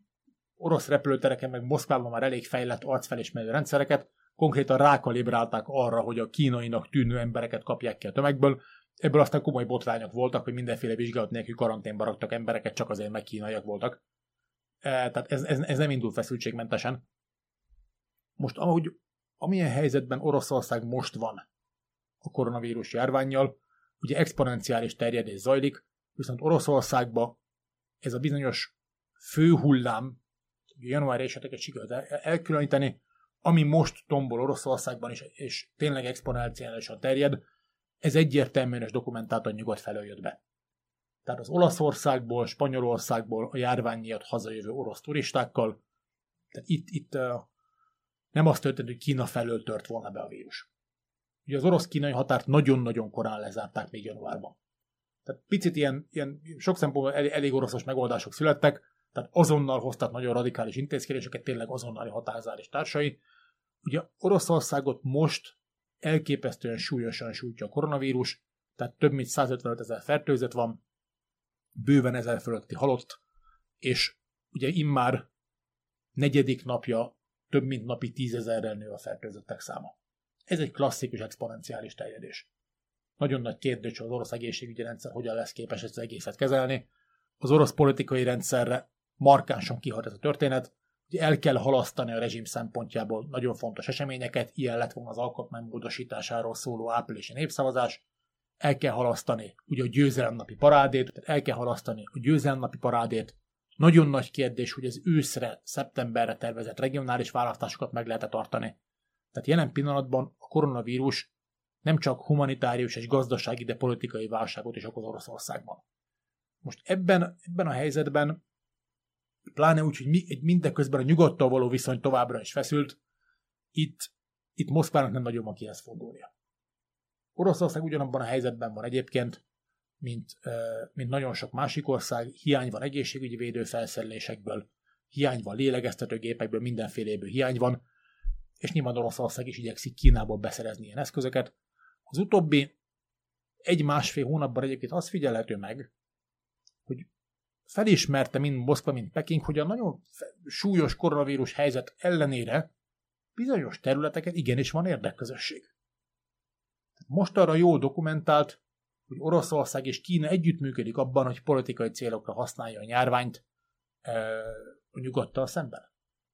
orosz repülőtereken, meg Moszkvában már elég fejlett arcfelismerő rendszereket, konkrétan rákalibrálták arra, hogy a kínainak tűnő embereket kapják ki a tömegből. Ebből aztán komoly botrányok voltak, hogy mindenféle vizsgálat nélkül karanténba raktak embereket, csak azért meg kínaiak voltak. E, tehát ez, ez, ez nem indult feszültségmentesen. Most ahogy amilyen helyzetben Oroszország most van a koronavírus járványjal, ugye exponenciális terjedés zajlik, viszont Oroszországba ez a bizonyos főhullám, január eseteket sikerült elkülöníteni, ami most tombol Oroszországban is, és tényleg exponenciálisan terjed, ez egyértelműen és dokumentáltan nyugodt felől jött be. Tehát az Olaszországból, Spanyolországból a járvány miatt hazajövő orosz turistákkal, tehát itt, itt nem azt történt, hogy Kína felől tört volna be a vírus. Ugye az orosz-kínai határt nagyon-nagyon korán lezárták még januárban. Tehát picit ilyen, ilyen sok szempontból elég oroszos megoldások születtek, tehát azonnal hoztak nagyon radikális intézkedéseket, tényleg azonnali határzárás társai. Ugye Oroszországot most elképesztően súlyosan sújtja a koronavírus, tehát több mint 155 ezer fertőzött van, bőven ezer fölötti halott, és ugye immár negyedik napja több mint napi tízezerrel nő a fertőzöttek száma. Ez egy klasszikus exponenciális terjedés. Nagyon nagy kérdés, hogy az orosz egészségügyi rendszer hogyan lesz képes ezt az egészet kezelni. Az orosz politikai rendszerre markánsan kihat ez a történet, hogy el kell halasztani a rezsim szempontjából nagyon fontos eseményeket, ilyen lett volna az alkotmány módosításáról szóló áprilisi népszavazás, el kell halasztani ugye a győzelemnapi parádét, el kell halasztani a győzelemnapi parádét. Nagyon nagy kérdés, hogy az őszre, szeptemberre tervezett regionális választásokat meg lehet tartani. Tehát jelen pillanatban a koronavírus nem csak humanitárius és gazdasági, de politikai válságot is okoz Oroszországban. Most ebben, ebben a helyzetben pláne úgy, hogy mi, mindeközben a nyugodtal való viszony továbbra is feszült, itt, itt Moszkvának nem nagyon van kihez fordulnia. Oroszország ugyanabban a helyzetben van egyébként, mint, mint nagyon sok másik ország, hiány van egészségügyi védőfelszerelésekből, hiány van lélegeztetőgépekből, mindenféléből hiány van, és nyilván Oroszország is igyekszik Kínából beszerezni ilyen eszközöket. Az utóbbi egy-másfél hónapban egyébként az figyelhető meg, hogy felismerte mind Moszkva, mind Peking, hogy a nagyon súlyos koronavírus helyzet ellenére bizonyos területeken igenis van érdekközösség. Most arra jól dokumentált, hogy Oroszország és Kína együttműködik abban, hogy politikai célokra használja a nyárványt a nyugattal szemben.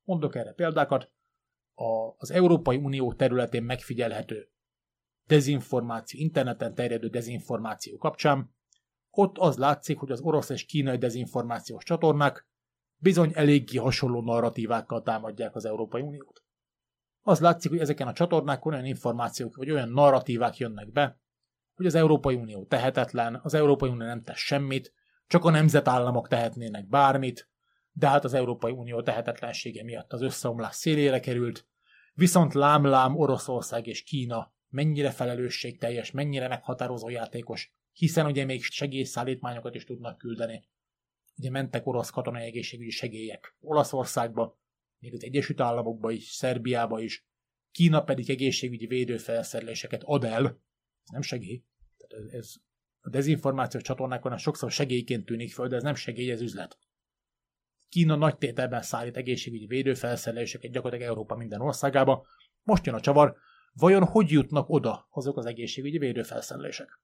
Mondok erre példákat. A, az Európai Unió területén megfigyelhető dezinformáció, interneten terjedő dezinformáció kapcsán ott az látszik, hogy az orosz és kínai dezinformációs csatornák bizony eléggé hasonló narratívákkal támadják az Európai Uniót. Az látszik, hogy ezeken a csatornákon olyan információk vagy olyan narratívák jönnek be, hogy az Európai Unió tehetetlen, az Európai Unió nem tesz semmit, csak a nemzetállamok tehetnének bármit, de hát az Európai Unió tehetetlensége miatt az összeomlás szélére került, viszont lám-lám Oroszország és Kína mennyire felelősségteljes, mennyire meghatározó játékos, hiszen ugye még segélyszállítmányokat is tudnak küldeni. Ugye mentek orosz katonai egészségügyi segélyek Olaszországba, még az Egyesült Államokba is, Szerbiába is, Kína pedig egészségügyi védőfelszereléseket ad el, ez nem segély. Tehát ez, a dezinformációs csatornákon sokszor segélyként tűnik föl, de ez nem segély, ez üzlet. Kína nagy tételben szállít egészségügyi védőfelszereléseket gyakorlatilag Európa minden országába. Most jön a csavar, vajon hogy jutnak oda azok az egészségügyi védőfelszerelések?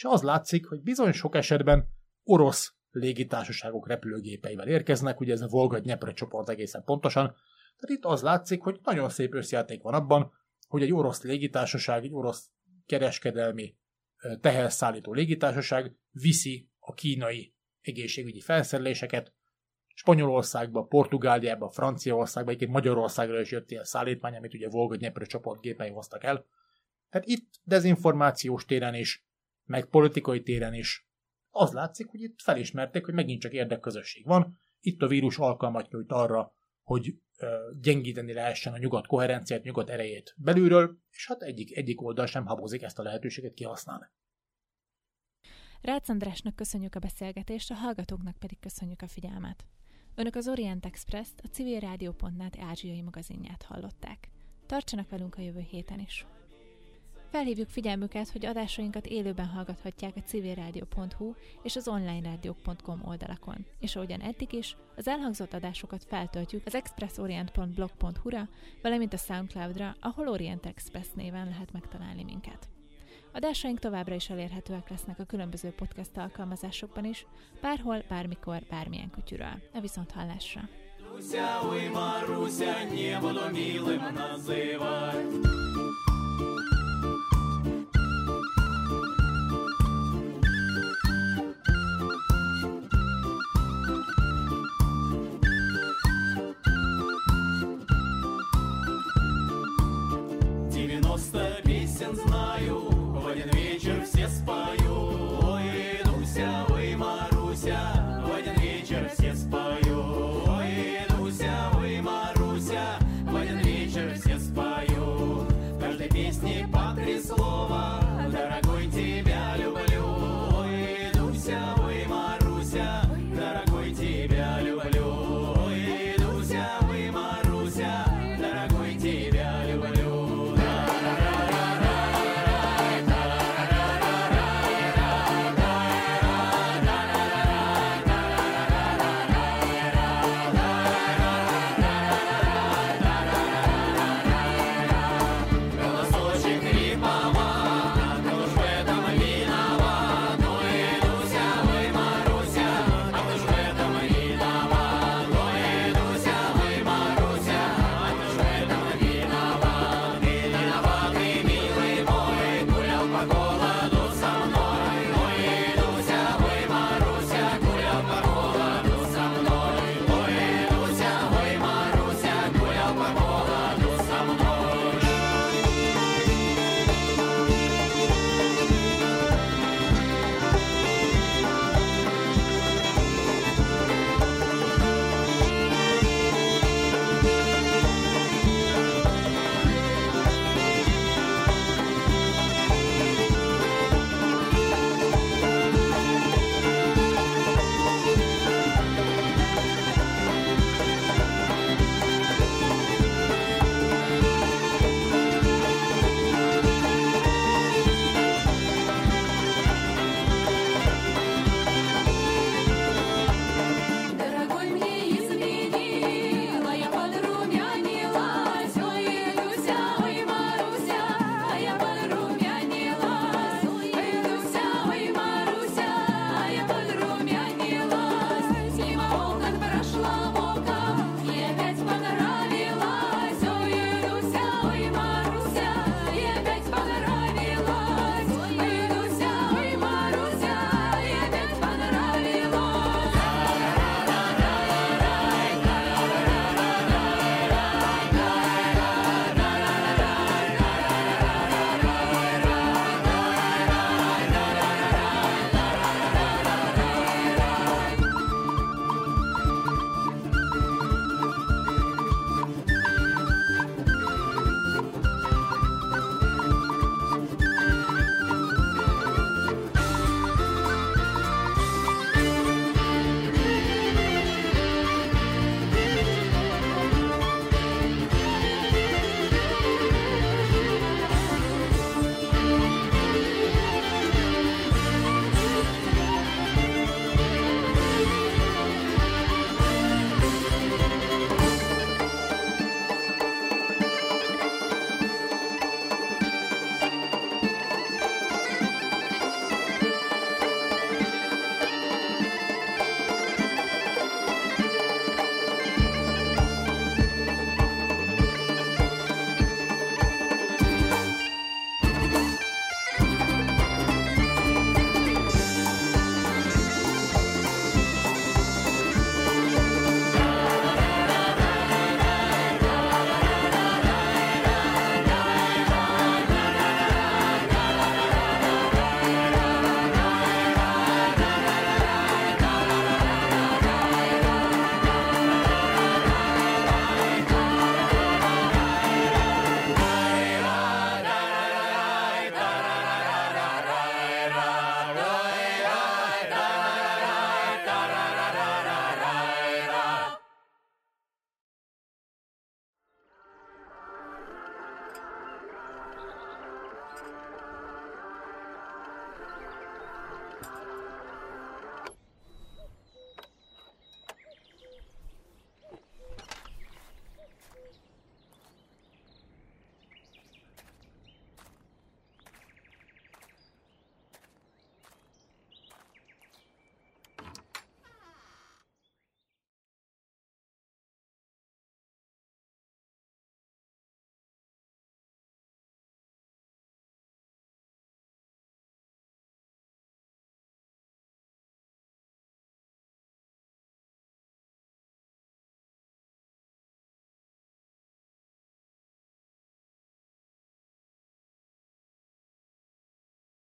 És az látszik, hogy bizony sok esetben orosz légitársaságok repülőgépeivel érkeznek, ugye ez a Volga Dnyepre csoport egészen pontosan. Tehát itt az látszik, hogy nagyon szép összjáték van abban, hogy egy orosz légitársaság, egy orosz kereskedelmi teherszállító légitársaság viszi a kínai egészségügyi felszereléseket Spanyolországba, Portugáliába, Franciaországba, egyébként Magyarországra is jött ilyen szállítmány, amit ugye Volga Dnyepre csoport hoztak el. Tehát itt dezinformációs téren is, meg politikai téren is az látszik, hogy itt felismerték, hogy megint csak érdekközösség van. Itt a vírus alkalmat nyújt arra, hogy gyengíteni lehessen a nyugat koherenciát, nyugat erejét belülről, és hát egyik, egyik oldal sem habozik ezt a lehetőséget kihasználni. Rácz Andrásnak köszönjük a beszélgetést, a hallgatóknak pedig köszönjük a figyelmet. Önök az Orient Express-t, a civilrádió.net ázsiai magazinját hallották. Tartsanak velünk a jövő héten is! Felhívjuk figyelmüket, hogy adásainkat élőben hallgathatják a civilrádió.hu és az onlinerádiók.com oldalakon. És ahogyan eddig is, az elhangzott adásokat feltöltjük az expressorient.blog.hu-ra, valamint a Soundcloud-ra, ahol Orient Express néven lehet megtalálni minket. Adásaink továbbra is elérhetőek lesznek a különböző podcast alkalmazásokban is, bárhol, bármikor, bármilyen kutyural. A viszont hallásra! Руся, ой, Маруся, не буду милым называть. знаю, в один вечер все спою.